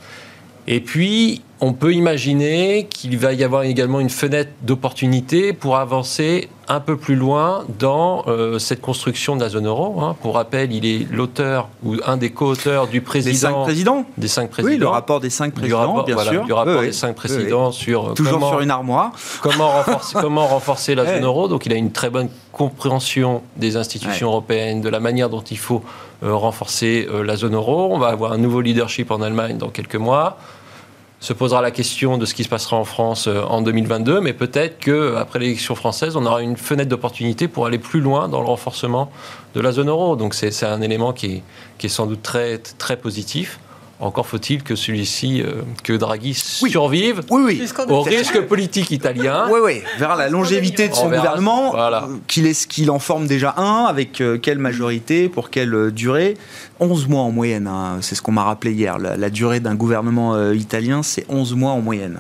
Et puis, on peut imaginer qu'il va y avoir également une fenêtre d'opportunité pour avancer un peu plus loin dans euh, cette construction de la zone euro. Hein. Pour rappel, il est l'auteur ou un des co-auteurs du président. Des cinq présidents Des cinq présidents. Oui, le rapport des cinq présidents, bien sûr. Du rapport des cinq présidents sur. Euh, Toujours sur une armoire. Comment renforcer, comment renforcer la <laughs> zone euro. Donc, il a une très bonne compréhension des institutions européennes, de la manière dont il faut euh, renforcer la zone euro. On va avoir un nouveau leadership en Allemagne dans quelques mois se posera la question de ce qui se passera en France euh, en 2022, mais peut-être qu'après l'élection française, on aura une fenêtre d'opportunité pour aller plus loin dans le renforcement de la zone euro. Donc c'est un élément qui est, qui est sans doute très, très positif. Encore faut-il que celui-ci, euh, que Draghi survive oui, au risque politique italien. Oui, oui, vers la longévité de son gouvernement, voilà. qu'il est qu'il en forme déjà un, avec euh, quelle majorité, pour quelle euh, durée. 11 mois en moyenne, hein, c'est ce qu'on m'a rappelé hier. La, durée d'un gouvernement italien, c'est 11 mois en moyenne.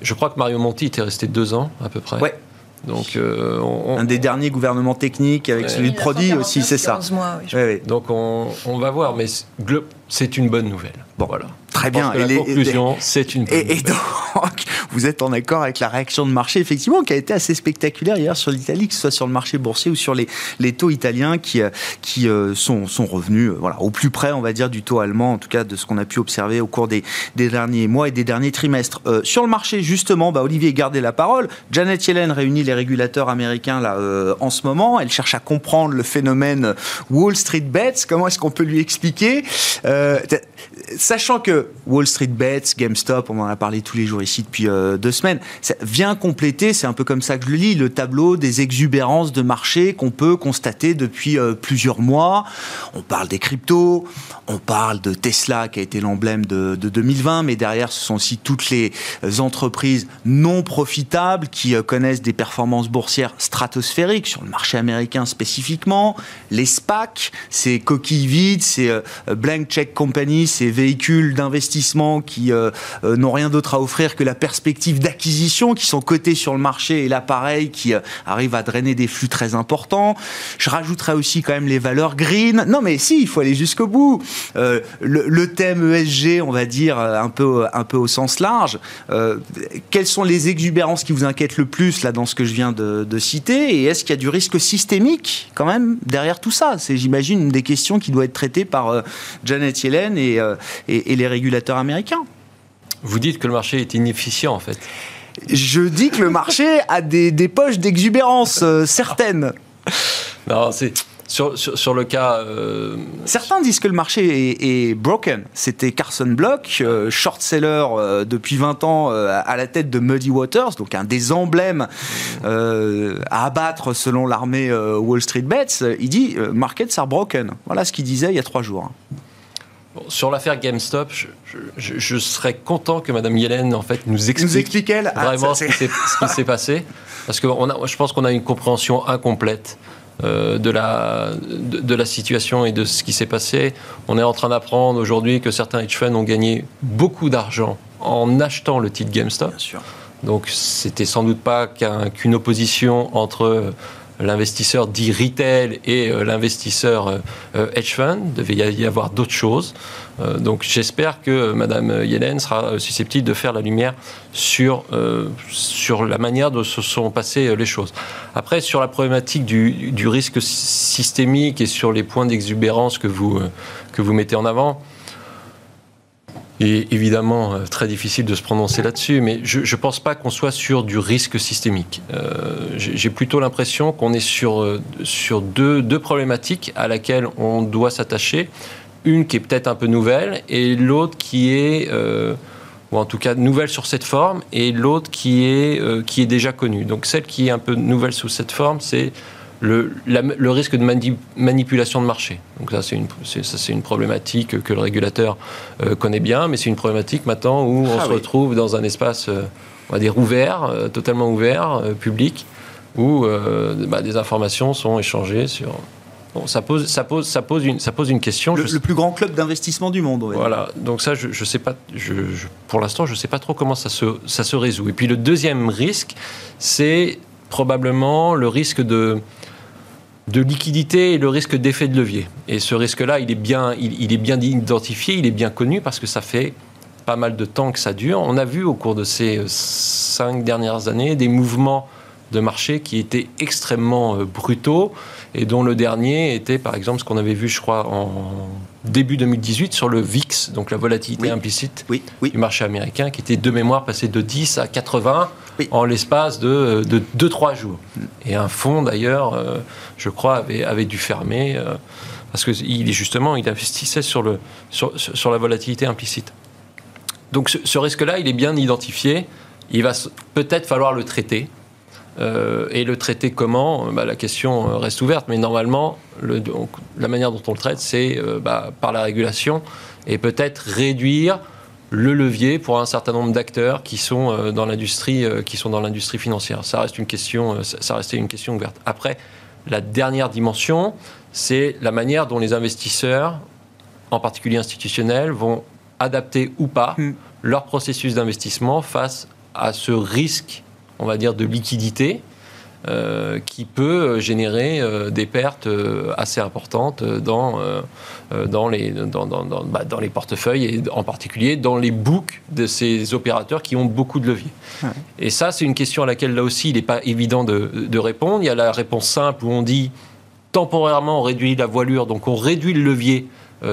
je crois que Mario Monti était resté deux ans à peu près. Ouais. Donc, un des derniers gouvernements techniques avec celui de Prodi aussi, c'est ça. Mois, oui, Donc on, on, va voir, mais c'est une bonne nouvelle. Bon, voilà. Très bien. et la conclusion, c'est une. Et, et, donc, <laughs> vous êtes en accord avec la réaction de marché, effectivement, qui a été assez spectaculaire hier sur l'Italie, que ce soit sur le marché boursier ou sur les, les taux italiens qui, euh, qui euh, sont, sont revenus euh, voilà, au plus près, on va dire, du taux allemand, en tout cas de ce qu'on a pu observer au cours des, des derniers mois et des derniers trimestres. sur le marché, justement, bah, Olivier gardez la parole. Janet Yellen réunit les régulateurs américains là, en ce moment. Elle cherche à comprendre le phénomène Wall Street Bets. Comment est-ce qu'on peut lui expliquer? Sachant que Wall Street Bets, GameStop, on en a parlé tous les jours ici depuis euh, deux semaines, ça vient compléter, c'est un peu comme ça que je le lis, le tableau des exubérances de marché qu'on peut constater depuis euh, plusieurs mois. On parle des cryptos, on parle de Tesla qui a été l'emblème de, 2020, mais derrière ce sont aussi toutes les euh, entreprises non profitables qui connaissent des performances boursières stratosphériques sur le marché américain spécifiquement. Les SPAC, ces coquilles vides, ces blank check companies, ces véhicules d'investissement qui euh, euh, n'ont rien d'autre à offrir que la perspective d'acquisition, qui sont cotés sur le marché et l'appareil qui euh, arrive à drainer des flux très importants. Je rajouterais aussi quand même les valeurs green. Non mais si, il faut aller jusqu'au bout. Le, thème ESG, on va dire un peu, un peu au sens large. quelles sont les exubérances qui vous inquiètent le plus là dans ce que je viens de, citer? Et est-ce qu'il y a du risque systémique quand même derrière tout ça? C'est j'imagine une des questions qui doit être traitée par Janet Yellen et, et, les régulateurs américains. Vous dites que le marché est inefficient en fait. Je dis que le marché a des, poches d'exubérance euh, certaines. Non, c'est sur, le cas. Euh, Certains disent que le marché est, broken. C'était Carson Block, euh, short seller depuis 20 ans à la tête de Muddy Waters, donc un des emblèmes à abattre selon l'armée Wall Street Bets. Il dit Markets are broken. Voilà ce qu'il disait il y a trois jours sur l'affaire GameStop, je, serais content que Mme Yellen en fait nous explique, ah, vraiment ce, qui s'est passé, parce que je pense qu'on a une compréhension incomplète. Euh, de, la, de, la situation et de ce qui s'est passé. On est en train d'apprendre aujourd'hui que certains hedge funds ont gagné beaucoup d'argent en achetant le titre GameStop. Bien sûr. Donc c'était sans doute pas qu'une opposition entre l'investisseur dit retail et euh, l'investisseur euh, euh, hedge fund. Il devait y avoir d'autres choses. donc j'espère que Mme Yellen sera susceptible de faire la lumière sur, sur la manière dont se sont passées les choses. Après, sur la problématique du, du risque systémique et sur les points d'exubérance que vous, que vous mettez en avant, et évidemment euh, très difficile de se prononcer là-dessus, mais je ne pense pas qu'on soit sur du risque systémique. Euh, J'ai plutôt l'impression qu'on est sur, euh, sur deux, deux problématiques à laquelle on doit s'attacher. Une qui est peut-être un peu nouvelle et l'autre qui est, ou en tout cas nouvelle sur cette forme, et l'autre qui, qui est déjà connue. Donc celle qui est un peu nouvelle sous cette forme, c'est le, le risque de manipulation de marché. Donc ça, c'est une, une problématique que le régulateur euh, connaît bien, mais c'est une problématique maintenant où on ah se retrouve dans un espace, euh, on va dire, ouvert, euh, totalement ouvert, public, où bah, des informations sont échangées sur... Bon, ça pose, ça pose, ça pose une, ça pose une question. Le, le plus grand club d'investissement du monde. Voilà. Donc ça, je, je sais pas. Je, pour l'instant, je ne sais pas trop comment ça se, ça se résout. Et puis le deuxième risque, c'est probablement le risque de de liquidité et le risque d'effet de levier. Et ce risque-là, il, est bien, il, est bien identifié, il est bien connu parce que ça fait pas mal de temps que ça dure. On a vu au cours de ces cinq dernières années des mouvements de marché qui étaient extrêmement euh, brutaux et dont le dernier était par exemple ce qu'on avait vu je crois en début 2018 sur le VIX, donc la volatilité implicite du marché américain qui était de mémoire passé de 10 à 80 en l'espace de 2-3 jours. Et un fonds, d'ailleurs, euh, je crois, avait, dû fermer euh, parce qu'il justement, il investissait sur, le, sur, la volatilité implicite. Donc ce, risque-là, il est bien identifié. Il va peut-être falloir le traiter. Euh, et le traiter comment? Bah, La question reste ouverte, mais normalement, le, la manière dont on le traite, c'est bah, par la régulation et peut-être réduire le levier pour un certain nombre d'acteurs qui sont euh, dans l'industrie euh, qui sont dans l'industrie financière. Ça reste une question, euh, ça restait une question ouverte. Après, la dernière dimension, c'est la manière dont les investisseurs, en particulier institutionnels, vont adapter ou pas hmm. leur processus d'investissement face à ce risque, on va dire, de liquidité euh, qui peut générer euh, des pertes euh, assez importantes dans, dans, les, dans, bah, dans, les portefeuilles et en particulier dans les books de ces opérateurs qui ont beaucoup de leviers. Et ça, c'est une question à laquelle là aussi il n'est pas évident de, de, répondre. Il y a la réponse simple où on dit temporairement on réduit la voilure, donc on réduit le levier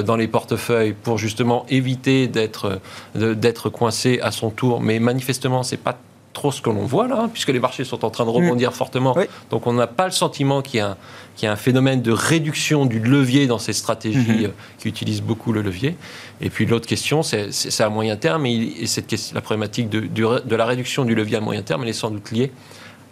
dans les portefeuilles pour justement éviter d'être d'être coincé à son tour. Mais manifestement, c'est pas trop ce que l'on voit là, hein, puisque les marchés sont en train de rebondir mm. fortement. Donc on n'a pas le sentiment qu'il y, a un, un phénomène de réduction du levier dans ces stratégies mm-hmm. euh, qui utilisent beaucoup le levier. Et puis l'autre question, c'est à moyen terme, et, cette question, la problématique de, de, la réduction du levier à moyen terme, elle est sans doute liée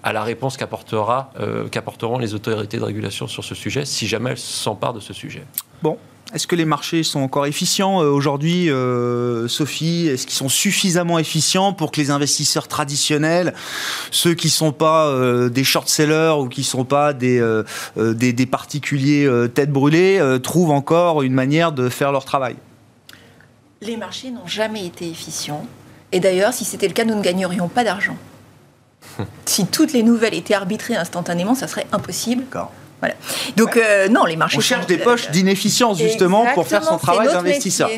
à la réponse qu'apportera, euh, qu'apporteront les autorités de régulation sur ce sujet, si jamais elles s'emparent de ce sujet. Bon, est-ce que les marchés sont encore efficients euh, aujourd'hui, euh, Sophie? Est-ce qu'ils sont suffisamment efficients pour que les investisseurs traditionnels, ceux qui ne sont pas euh, des short-sellers ou qui ne sont pas des, des, particuliers tête brûlée, trouvent encore une manière de faire leur travail? Les marchés n'ont jamais été efficients. Et d'ailleurs, si c'était le cas, nous ne gagnerions pas d'argent. <laughs> si toutes les nouvelles étaient arbitrées instantanément, ça serait impossible. D'accord. Donc, euh, non, les marchés. On cherche des poches d'inefficience, justement, pour faire son travail d'investisseur.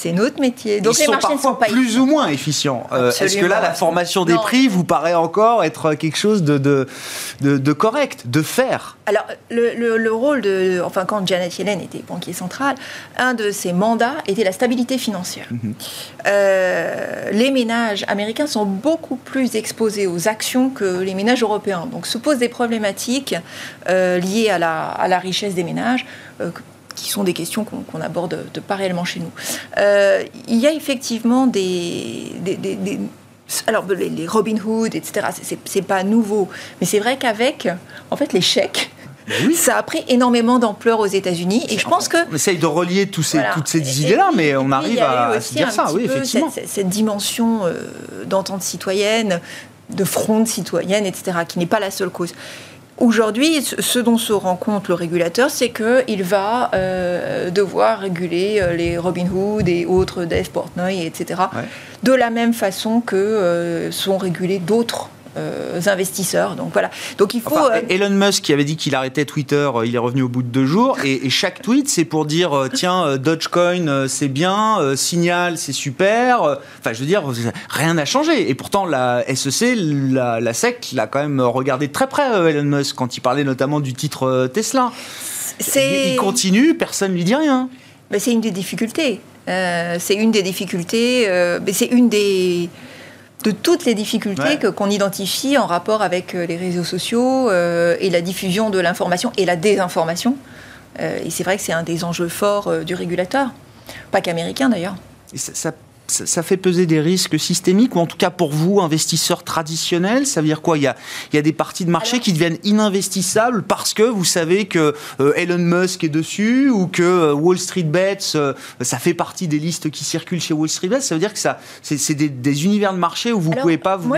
C'est notre métier. Donc Ils les sont marchés sont pas plus ou moins efficients. Euh, est-ce que là, la formation des prix vous paraît encore être quelque chose de, de, de, correct, de faire? Alors, le, le, rôle de. Enfin, quand Janet Yellen était banquier central, un de ses mandats était la stabilité financière. Mhm. Euh, les ménages américains sont beaucoup plus exposés aux actions que les ménages européens. Donc, se posent des problématiques euh, liées à la, à la, richesse des ménages qui sont des questions qu'on aborde pas réellement chez nous. Euh, il y a effectivement des, alors les, Robin Hood, etc. C'est pas nouveau, mais c'est vrai qu'avec en fait les chèques. Ben ça a pris énormément d'ampleur aux États-Unis et je pense que on essaye de relier tous ces, toutes ces idées-là, mais on arrive à, dire ça, oui, effectivement. Cette, dimension euh, d'entente citoyenne, de fronde citoyenne, etc., qui n'est pas la seule cause. Aujourd'hui, ce dont se rend compte le régulateur, c'est qu'il va euh, devoir réguler euh, les Robinhood et autres Dave Portnoy, etc., de la même façon que euh, sont régulés d'autres investisseurs. Donc voilà. Donc il faut. Euh, Elon Musk qui avait dit qu'il arrêtait Twitter, euh, il est revenu au bout de deux jours. Et, chaque tweet, c'est pour dire tiens, Dogecoin, c'est bien, Signal, c'est super. Enfin, je veux dire, rien n'a changé. Et pourtant, la SEC, la, la SEC, l'a quand même regardé très près, Elon Musk, quand il parlait notamment du titre Tesla. Il, continue, personne ne lui dit rien. Mais c'est une des difficultés. c'est une des difficultés. mais c'est une des de toutes les difficultés que, qu'on identifie en rapport avec euh, les réseaux sociaux euh, et la diffusion de l'information et la désinformation. Euh, et c'est vrai que c'est un des enjeux forts du régulateur, pas qu'américain d'ailleurs. ça, ça, fait peser des risques systémiques, ou en tout cas pour vous, investisseurs traditionnels Ça veut dire quoi? Il y, a, il y a des parties de marché qui deviennent ininvestissables parce que vous savez que euh, Elon Musk est dessus, ou que euh, Wall Street Bets, euh, ça fait partie des listes qui circulent chez Wall Street Bets. Ça veut dire que ça, c'est des, univers de marché où vous ne pouvez pas vous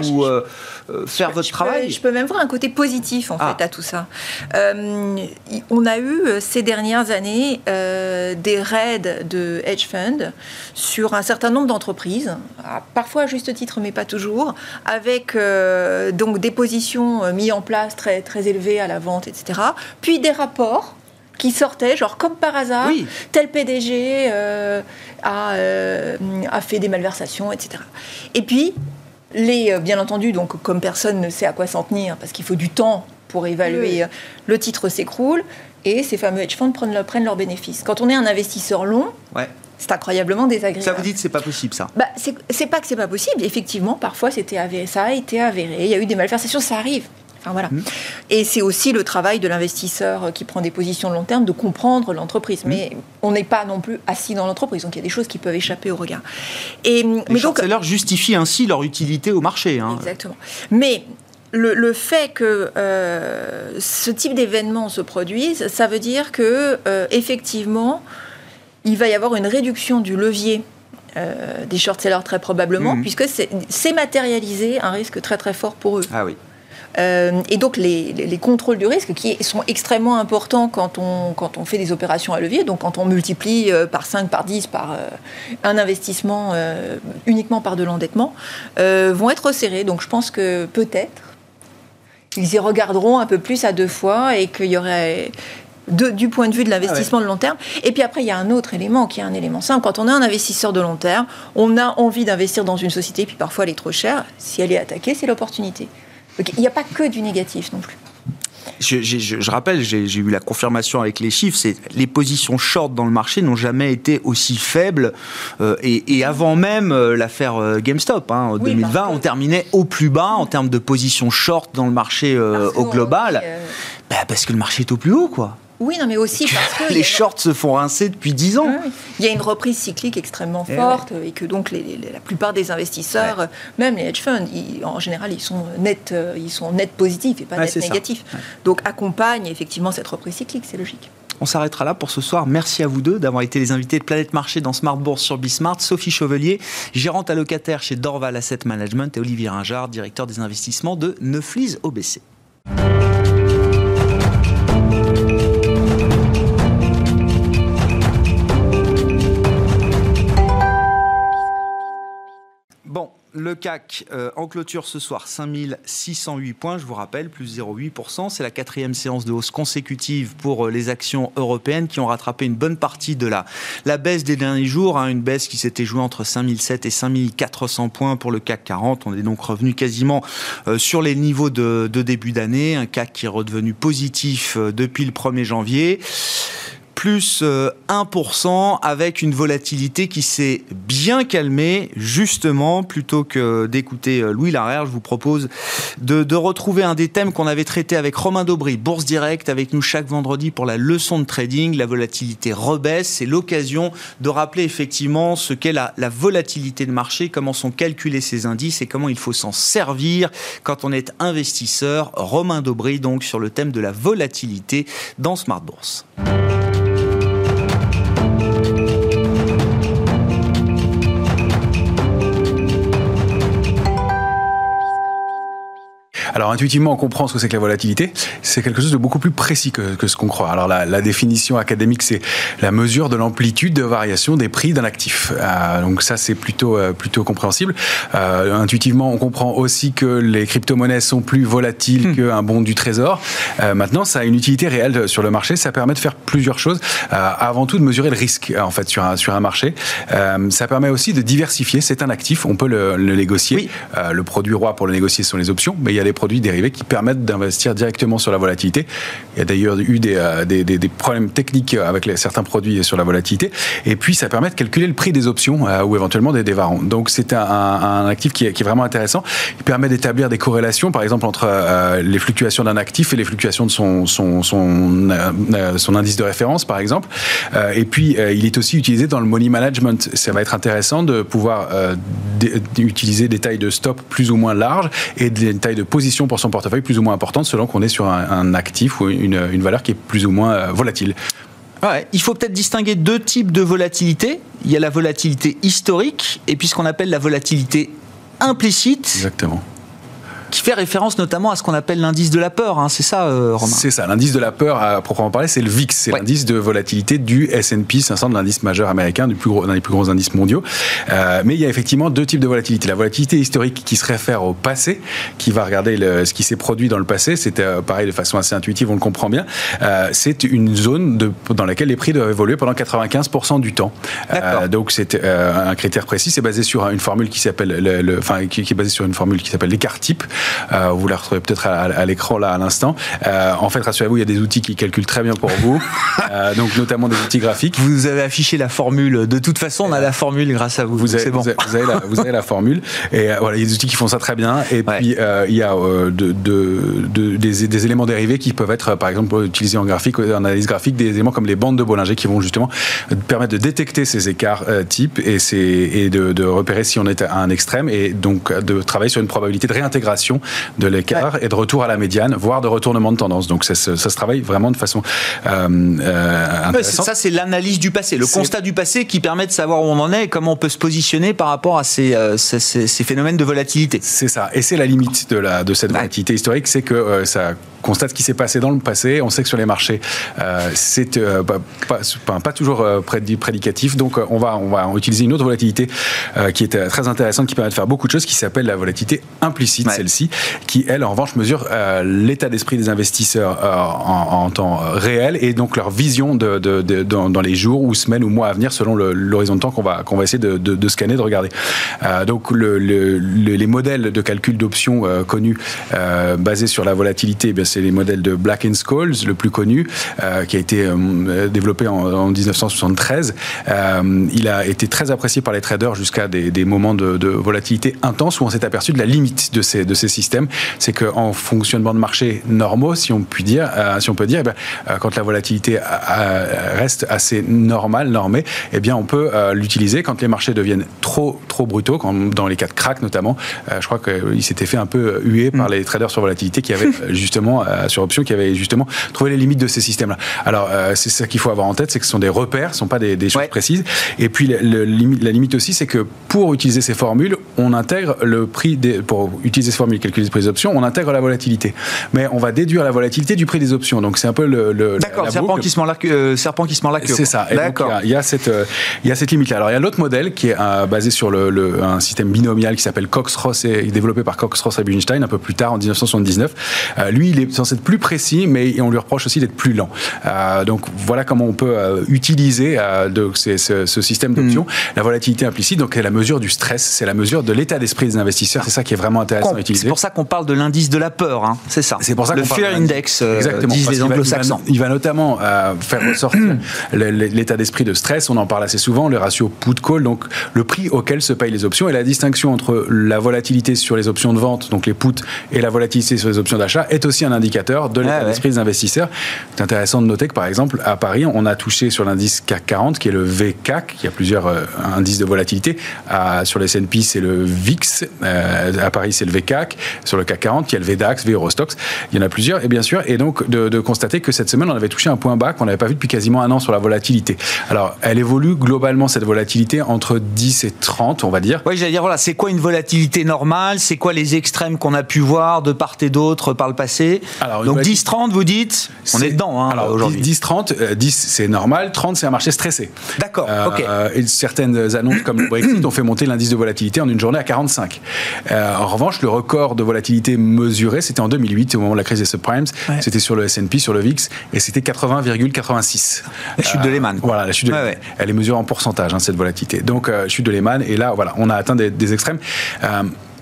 faire votre travail. je peux même voir un côté positif en ah. fait à tout ça. on a eu ces dernières années des raids de hedge funds sur un certain nombre d'entreprises, parfois à juste titre, mais pas toujours, avec euh, donc des positions euh, mises en place très, très élevées à la vente, etc. Puis des rapports qui sortaient, genre comme par hasard, tel PDG euh, a, a, fait des malversations, etc. Et puis, les, bien entendu, donc comme personne ne sait à quoi s'en tenir, parce qu'il faut du temps pour évaluer, le titre s'écroule et ces fameux hedge funds prennent, prennent leurs bénéfices. Quand on est un investisseur long, ouais c'est incroyablement désagréable. Ça vous dit que c'est pas possible ça bah, C'est pas que c'est pas possible. Effectivement, parfois c'était avéré, ça a été avéré. Il y a eu des malversations, ça arrive. Enfin, voilà. Mmh. Et c'est aussi le travail de l'investisseur qui prend des positions de long terme de comprendre l'entreprise. Mmh. Mais on n'est pas non plus assis dans l'entreprise, donc il y a des choses qui peuvent échapper au regard. Et, Les mais donc, leur justifie ainsi leur utilité au marché. Hein. Exactement. Mais le, fait que euh, ce type d'événement se produise, ça veut dire que euh, effectivement il va y avoir une réduction du levier euh, des short-sellers très probablement, mhm. puisque c'est matérialisé un risque très très fort pour eux. Ah oui. Euh, et donc les, contrôles du risque qui sont extrêmement importants quand on, quand on fait des opérations à levier, donc quand on multiplie euh, par 5, par 10, par un investissement uniquement par de l'endettement, vont être resserrés. Donc je pense que peut-être ils y regarderont un peu plus à deux fois et qu'il y aurait du point de vue de l'investissement ah de long terme. Et puis après, il y a un autre élément qui est un élément simple. Quand on est un investisseur de long terme, on a envie d'investir dans une société, puis parfois elle est trop chère. Si elle est attaquée, c'est l'opportunité. il n'y a pas que du négatif non plus. Je, rappelle, j'ai eu la confirmation avec les chiffres, c'est les positions short dans le marché n'ont jamais été aussi faibles. Euh, et, avant même euh, l'affaire euh, GameStop, hein, en 2020, on terminait au plus bas en termes de positions short dans le marché au global. Bah, parce que le marché est au plus haut, quoi. Oui, non, mais aussi parce que. <laughs> les shorts se font rincer depuis 10 ans. Il y a une reprise cyclique extrêmement eh forte et que donc la plupart des investisseurs, même les hedge funds, en général, ils sont net, euh, ils sont net positifs et pas net négatifs. Donc accompagnent effectivement cette reprise cyclique, c'est logique. On s'arrêtera là pour ce soir. Merci à vous deux d'avoir été les invités de Planète Marché dans Smart Bourse sur Bismart. Sophie Chevelier, gérante allocataire chez Dorval Asset Management et Olivier Ringard, directeur des investissements de Neuflis OBC. Le CAC euh, en clôture ce soir 5608 points, je vous rappelle, plus 0,8%. C'est la quatrième séance de hausse consécutive pour euh, les actions européennes qui ont rattrapé une bonne partie de la, la baisse des derniers jours. Hein, une baisse qui s'était jouée entre 5007 et 5400 points pour le CAC 40. On est donc revenu quasiment euh, sur les niveaux de, de début d'année. Un CAC qui est redevenu positif depuis le 1er janvier plus 1% euh, avec une volatilité qui s'est bien calmée. Justement, plutôt que d'écouter euh, Louis Larère, je vous propose de, retrouver un des thèmes qu'on avait traité avec Romain Daubry, Bourse Direct, avec nous chaque vendredi pour la leçon de trading. La volatilité rebaisse. C'est l'occasion de rappeler effectivement ce qu'est la, la volatilité de marché, comment sont calculés ces indices et comment il faut s'en servir quand on est investisseur. Romain Daubry, donc, sur le thème de la volatilité dans Smart Bourse. Alors intuitivement, on comprend ce que c'est que la volatilité. C'est quelque chose de beaucoup plus précis que, que ce qu'on croit. Alors la, la définition académique, c'est la mesure de l'amplitude de variation des prix d'un actif. Euh, donc ça, c'est plutôt euh, plutôt compréhensible. Euh, intuitivement, on comprend aussi que les crypto-monnaies sont plus volatiles hmm. qu'un bon du trésor. Euh, maintenant, ça a une utilité réelle sur le marché. Ça permet de faire plusieurs choses. Euh, avant tout, de mesurer le risque en fait sur un sur un marché. ça permet aussi de diversifier. C'est un actif. On peut le, le négocier. Oui. le produit roi pour le négocier sont les options, mais il y a des produits dérivés qui permettent d'investir directement sur la volatilité. Il y a d'ailleurs eu des, euh, problèmes techniques avec les, certains produits sur la volatilité. Et puis, ça permet de calculer le prix des options euh, ou éventuellement des, varants. Donc, c'est un, actif qui est, vraiment intéressant. Il permet d'établir des corrélations, par exemple, entre euh, les fluctuations d'un actif et les fluctuations de son, son indice de référence, par exemple. et puis, il est aussi utilisé dans le money management. Ça va être intéressant de pouvoir utiliser des tailles de stop plus ou moins larges et des tailles de position pour son portefeuille plus ou moins importantes selon qu'on est sur un, actif ou une, une, valeur qui est plus ou moins euh, volatile. Ouais, il faut peut-être distinguer deux types de volatilité. Il y a la volatilité historique et puis ce qu'on appelle la volatilité implicite. Exactement qui fait référence notamment à ce qu'on appelle l'indice de la peur. Hein. c'est ça, euh, Romain? C'est ça. L'indice de la peur, à proprement parler, c'est le VIX. C'est l'indice de volatilité du S&P 500, de l'indice majeur américain, du plus gros, d'un des plus gros indices mondiaux. Euh, mais il y a effectivement deux types de volatilité. La volatilité historique qui se réfère au passé, qui va regarder le, ce qui s'est produit dans le passé. C'était euh, pareil de façon assez intuitive, on le comprend bien. Euh, c'est une zone de, dans laquelle les prix doivent évoluer pendant 95% du temps. Donc c'est un critère précis. C'est basé sur une formule qui s'appelle, le, enfin, qui, qui, est basée sur une formule qui s'appelle l'écart type. Euh, vous la retrouvez peut-être à, l'écran là à l'instant. Euh, en fait, rassurez-vous, il y a des outils qui calculent très bien pour vous, <laughs> euh, donc notamment des outils graphiques. Vous avez affiché la formule. De toute façon, on a la formule grâce à vous. Vous, avez, bon. vous, avez, la, vous avez, la, formule. Et voilà, il y a des outils qui font ça très bien. Et puis il y a de, de, des, des, éléments dérivés qui peuvent être, par exemple, utilisés en graphique, en analyse graphique, des éléments comme les bandes de Bollinger qui vont justement permettre de détecter ces écarts types et, et de, de repérer si on est à un extrême et donc de travailler sur une probabilité de réintégration de l'écart et de retour à la médiane, voire de retournement de tendance. Donc ça, ça, se travaille vraiment de façon euh, euh intéressante. ça, c'est l'analyse du passé, le constat du passé qui permet de savoir où on en est et comment on peut se positionner par rapport à ces, euh, ces, ces, phénomènes de volatilité. C'est ça. Et c'est la limite de, la, de cette volatilité historique, c'est que euh, ça constate ce qui s'est passé dans le passé. On sait que sur les marchés, euh, c'est euh, pas, pas, pas, toujours euh, prédicatif. Donc, on va, on va utiliser une autre volatilité qui est très intéressante, qui permet de faire beaucoup de choses, qui s'appelle la volatilité implicite, celle-ci, qui, elle, en revanche, mesure l'état d'esprit des investisseurs en, en, temps réel et donc leur vision de, de, de dans, dans, les jours ou semaines ou mois à venir selon l'horizon de temps qu'on va, qu'on va essayer de, de, scanner, de regarder. donc, le, le, les modèles de calcul d'options connus basés sur la volatilité, eh bien, c'est les modèles de Black and Scholes, le plus connu, euh, qui a été euh, développé en, 1973. Euh, il a été très apprécié par les traders jusqu'à des, moments de, volatilité intense où on s'est aperçu de la limite de ces, de ces systèmes. C'est qu'en fonctionnement de marché normaux, si on, peut dire, si on peut dire, eh bien, quand la volatilité reste assez normale, normée, eh bien, on peut l'utiliser quand les marchés deviennent trop, trop brutaux, comme dans les cas de crack notamment. je crois qu'il s'était fait un peu huer par mm. les traders sur volatilité qui avaient justement euh, sur option qui avait justement trouvé les limites de ces systèmes-là. Alors, euh, c'est ça qu'il faut avoir en tête, c'est que ce sont des repères, ce ne sont pas des, choses précises. Et puis, le, la limite aussi, c'est que pour utiliser ces formules, on intègre le prix des, pour utiliser ces formules, calculer le prix des options, on intègre la volatilité. Mais on va déduire la volatilité du prix des options. Donc, c'est un peu le. le D'accord, serpent, qui se mord la queue, serpent qui se mord la queue. C'est ça. D'accord. Il y, a cette, il y a cette limite-là. Alors, il y a l'autre modèle qui est euh, basé sur le, un système binomial qui s'appelle Cox-Ross et développé par Cox-Ross et Bunstein un peu plus tard en 1979. lui, il est censé être plus précis, mais on lui reproche aussi d'être plus lent. Euh, donc voilà comment on peut euh, utiliser euh, de, ce, système d'options. Hmm. La volatilité implicite, donc c'est la mesure du stress, c'est la mesure de l'état d'esprit des investisseurs. C'est ça qui est vraiment intéressant à utiliser. C'est pour ça qu'on parle de l'indice de la peur, hein. c'est ça. C'est pour ça le fear index, Exactement, disent les anglo-saxons. Il, va notamment faire ressortir l'état d'esprit de stress. On en parle assez souvent, le ratio put-call, donc le prix auquel se payent les options et la distinction entre la volatilité sur les options de vente, donc les puts, et la volatilité sur les options d'achat est aussi un indicateur de l'état d'esprit des investisseurs. C'est intéressant de noter que, par exemple, à Paris, on a touché sur l'indice CAC 40, qui est le VCAC, qui a plusieurs euh, indices de volatilité. À, sur les S&P, c'est le VIX. Euh, à Paris, c'est le VCAC. Sur le CAC 40, il y a le VDAX, VEurostox. Il y en a plusieurs, et bien sûr. Et donc, de, de constater que cette semaine, on avait touché un point bas qu'on n'avait pas vu depuis quasiment un an sur la volatilité. Alors, elle évolue globalement, cette volatilité, entre 10 et 30, on va dire. Oui, j'allais dire, voilà, c'est quoi une volatilité normale? C'est quoi les extrêmes qu'on a pu voir de part et d'autre par le passé? Alors, Donc, 10-30, vous dites On est, dedans hein, aujourd'hui. 10-30, 10 euh, c'est normal, 30 c'est un marché stressé. D'accord, euh, ok. Et certaines annonces comme le Brexit ont fait monter l'indice de volatilité en une journée à 45. Euh, en revanche, le record de volatilité mesuré, c'était en 2008, au moment de la crise des subprimes. C'était sur le S&P, sur le VIX, et c'était 80,86. La chute de Lehman. Voilà, la chute de Lehman. Elle est mesurée en pourcentage, hein, cette volatilité. Donc, chute de Lehman, et là, voilà, on a atteint des, des extrêmes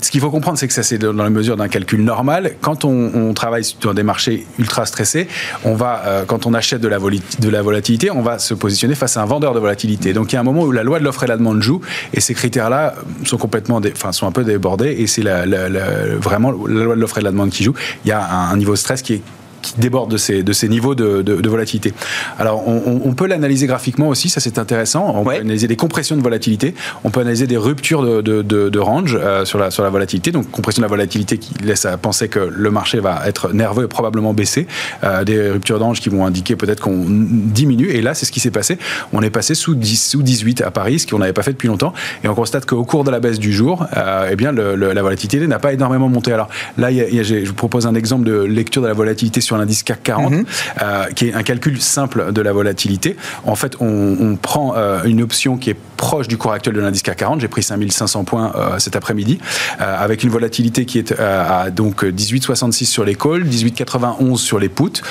ce qu'il faut comprendre, c'est que ça, c'est dans la mesure d'un calcul normal. Quand on, travaille sur des marchés ultra stressés, on va, euh, quand on achète de la, de la volatilité, on va se positionner face à un vendeur de volatilité. Donc il y a un moment où la loi de l'offre et la demande joue, et ces critères-là sont complètement, enfin, sont un peu débordés, et c'est vraiment la loi de l'offre et de la demande qui joue. Il y a un, un niveau de stress qui est qui déborde de ces, de ces niveaux de, de, de volatilité. Alors, on, on peut l'analyser graphiquement aussi, ça c'est intéressant. On ouais. peut analyser des compressions de volatilité, on peut analyser des ruptures de, de range euh, sur, la, sur la volatilité. Donc, compression de la volatilité qui laisse à penser que le marché va être nerveux et probablement baisser. Euh, des ruptures de range qui vont indiquer peut-être qu'on diminue. Et là, c'est ce qui s'est passé. On est passé sous, 10, sous 18 à Paris, ce qu'on n'avait pas fait depuis longtemps. Et on constate qu'au cours de la baisse du jour, euh, eh bien, le, le, la volatilité n'a pas énormément monté. Alors là, y a, y a, je vous propose un exemple de lecture de la volatilité sur l'indice CAC 40, mmh. euh, qui est un calcul simple de la volatilité. En fait, on, on prend euh, une option qui est proche du cours actuel de l'indice CAC 40. J'ai pris 5500 points euh, cet après-midi, avec une volatilité qui est à donc 18,66 sur les calls, 18,91 sur les puts.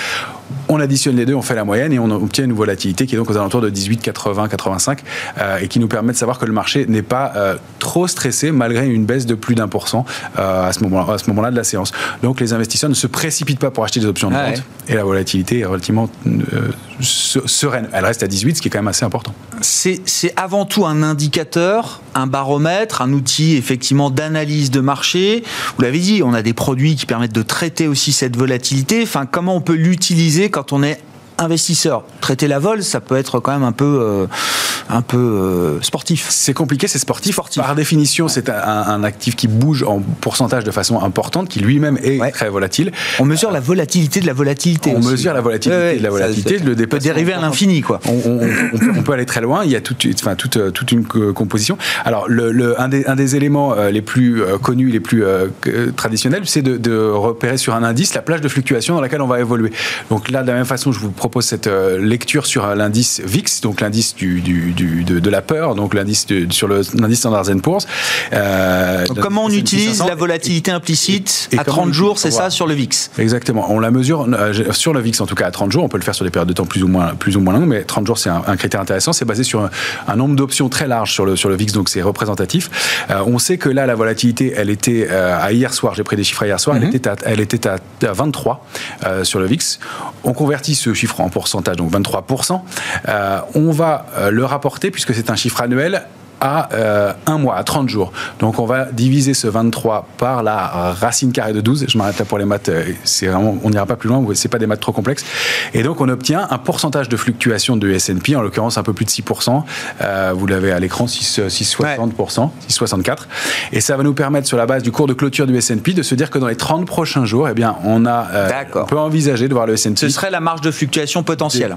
On additionne les deux, on fait la moyenne et on obtient une volatilité qui est donc aux alentours de 18,80-85 euh, et qui nous permet de savoir que le marché n'est pas euh, trop stressé malgré une baisse de plus d'un pour cent euh, à ce moment-là moment de la séance. Donc les investisseurs ne se précipitent pas pour acheter des options de vente ah ouais. et la volatilité est relativement sereine. Elle reste à 18, ce qui est quand même assez important. C'est avant tout un indicateur, un baromètre, un outil effectivement d'analyse de marché. Vous l'avez dit, on a des produits qui permettent de traiter aussi cette volatilité. Enfin, comment on peut l'utiliser quand on est investisseur. Traiter la vol, ça peut être quand même un peu, euh, un peu euh, sportif. C'est compliqué, c'est sportif. sportif. Par définition, ouais. c'est un, un, actif qui bouge en pourcentage de façon importante, qui lui-même est ouais. très volatile. On mesure euh, la volatilité de la volatilité. On aussi. mesure la volatilité ouais, de la volatilité. Ça, le peut dériver à l'infini, quoi. On, on, on, peut, on, peut, aller très loin. Il y a toute, enfin, toute, toute une composition. Alors, le, le, un, des, un, des, éléments les plus connus, les plus euh, traditionnels, c'est de, de repérer sur un indice la plage de fluctuation dans laquelle on va évoluer. Donc là, de la même façon, je vous propose propose cette euh, lecture sur l'indice VIX, donc l'indice du, du, du, de, de, la peur, donc l'indice sur l'indice Standard Poor's. Euh, donc comment on utilise la volatilité implicite et, et à 30 jours, c'est ça, sur le VIX? Exactement. On la mesure euh, sur le VIX, en tout cas à 30 jours. On peut le faire sur des périodes de temps plus ou moins, plus ou moins longues, mais 30 jours, c'est un, un, critère intéressant. C'est basé sur un, un nombre d'options très large sur le, sur le VIX, donc c'est représentatif. Euh, on sait que là, la volatilité, elle était euh, à hier soir, j'ai pris des chiffres hier soir, mm -hmm. elle, était à, elle était à, à 23 sur le VIX. On convertit ce chiffre en pourcentage, donc 23%, euh, on va euh, le rapporter, puisque c'est un chiffre annuel, à euh, un mois, à 30 jours. Donc on va diviser ce 23 par la racine carrée de 12. Je m'arrête là pour les maths, euh, c'est vraiment, on n'ira pas plus loin, c'est pas des maths trop complexes. Et donc on obtient un pourcentage de fluctuation de S&P, en l'occurrence un peu plus de 6%. Euh, vous l'avez à l'écran, 6,60%, ouais. 6,64. Et ça va nous permettre, sur la base du cours de clôture du S&P, de se dire que dans les 30 prochains jours, eh bien, on, a, euh, on peut envisager de voir le S&P. Ce serait la marge de fluctuation potentielle.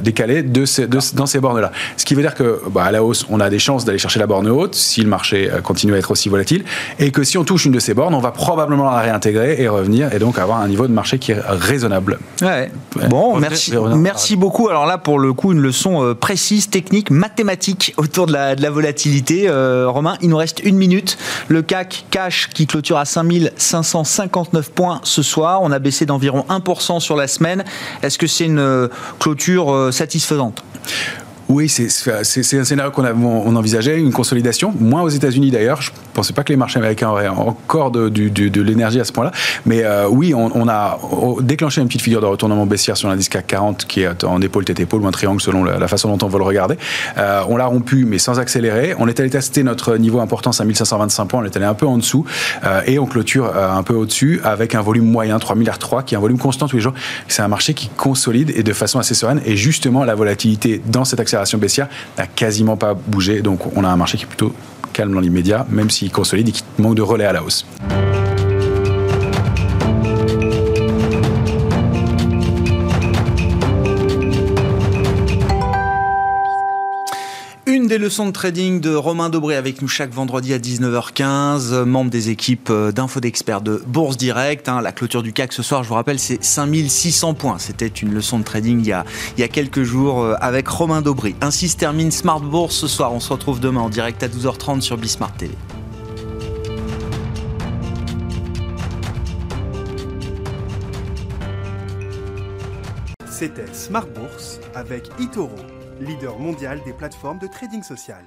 Décalée de ces, de, dans ces bornes-là. Ce qui veut dire que, bah, à la hausse, on a des chances d'aller chercher la borne haute si le marché continue à être aussi volatile et que si on touche une de ces bornes, on va probablement la réintégrer et revenir et donc avoir un niveau de marché qui est raisonnable. Ouais. Bon, merci, merci beaucoup. Alors là, pour le coup, une leçon euh, précise, technique, mathématique <laughs> autour de la, de la volatilité. Euh, Romain, il nous reste une minute. Le CAC cash qui clôture à 5559 points ce soir. On a baissé d'environ 1% sur la semaine. Est-ce que c'est une euh, clôture satisfaisante? Oui, c'est un scénario qu'on on envisageait, une consolidation, moins aux États-Unis d'ailleurs. Je ne pensais pas que les marchés américains auraient encore de, l'énergie à ce point-là. Mais euh, oui, on, a déclenché une petite figure de retournement baissière sur l'indice CAC 40 qui est en épaule, tête, épaule ou un triangle selon la, façon dont on veut le regarder. Euh, on l'a rompu, mais sans accélérer. On est allé tester notre niveau importance à 1525 points. On est allé un peu en dessous euh, et on clôture un peu au-dessus avec un volume moyen, 3 milliards 3, qui est un volume constant tous les jours. C'est un marché qui consolide et de façon assez sereine. Et justement, la volatilité dans cette accélération baissière n'a quasiment pas bougé. Donc on a un marché qui est plutôt calme dans l'immédiat, même s'il consolide et qui manque de relais à la hausse. Des leçons de trading de Romain Dobré avec nous chaque vendredi à 19h15, membre des équipes d'info d'experts de Bourse Direct. Hein, la clôture du CAC ce soir, je vous rappelle, c'est 5600 points. C'était une leçon de trading il y a, il y a quelques jours euh, avec Romain Dobré. Ainsi se termine Smart Bourse ce soir. On se retrouve demain en direct à 12h30 sur Bismart TV. C'était Smart Bourse avec Itoro leader mondial des plateformes de trading social.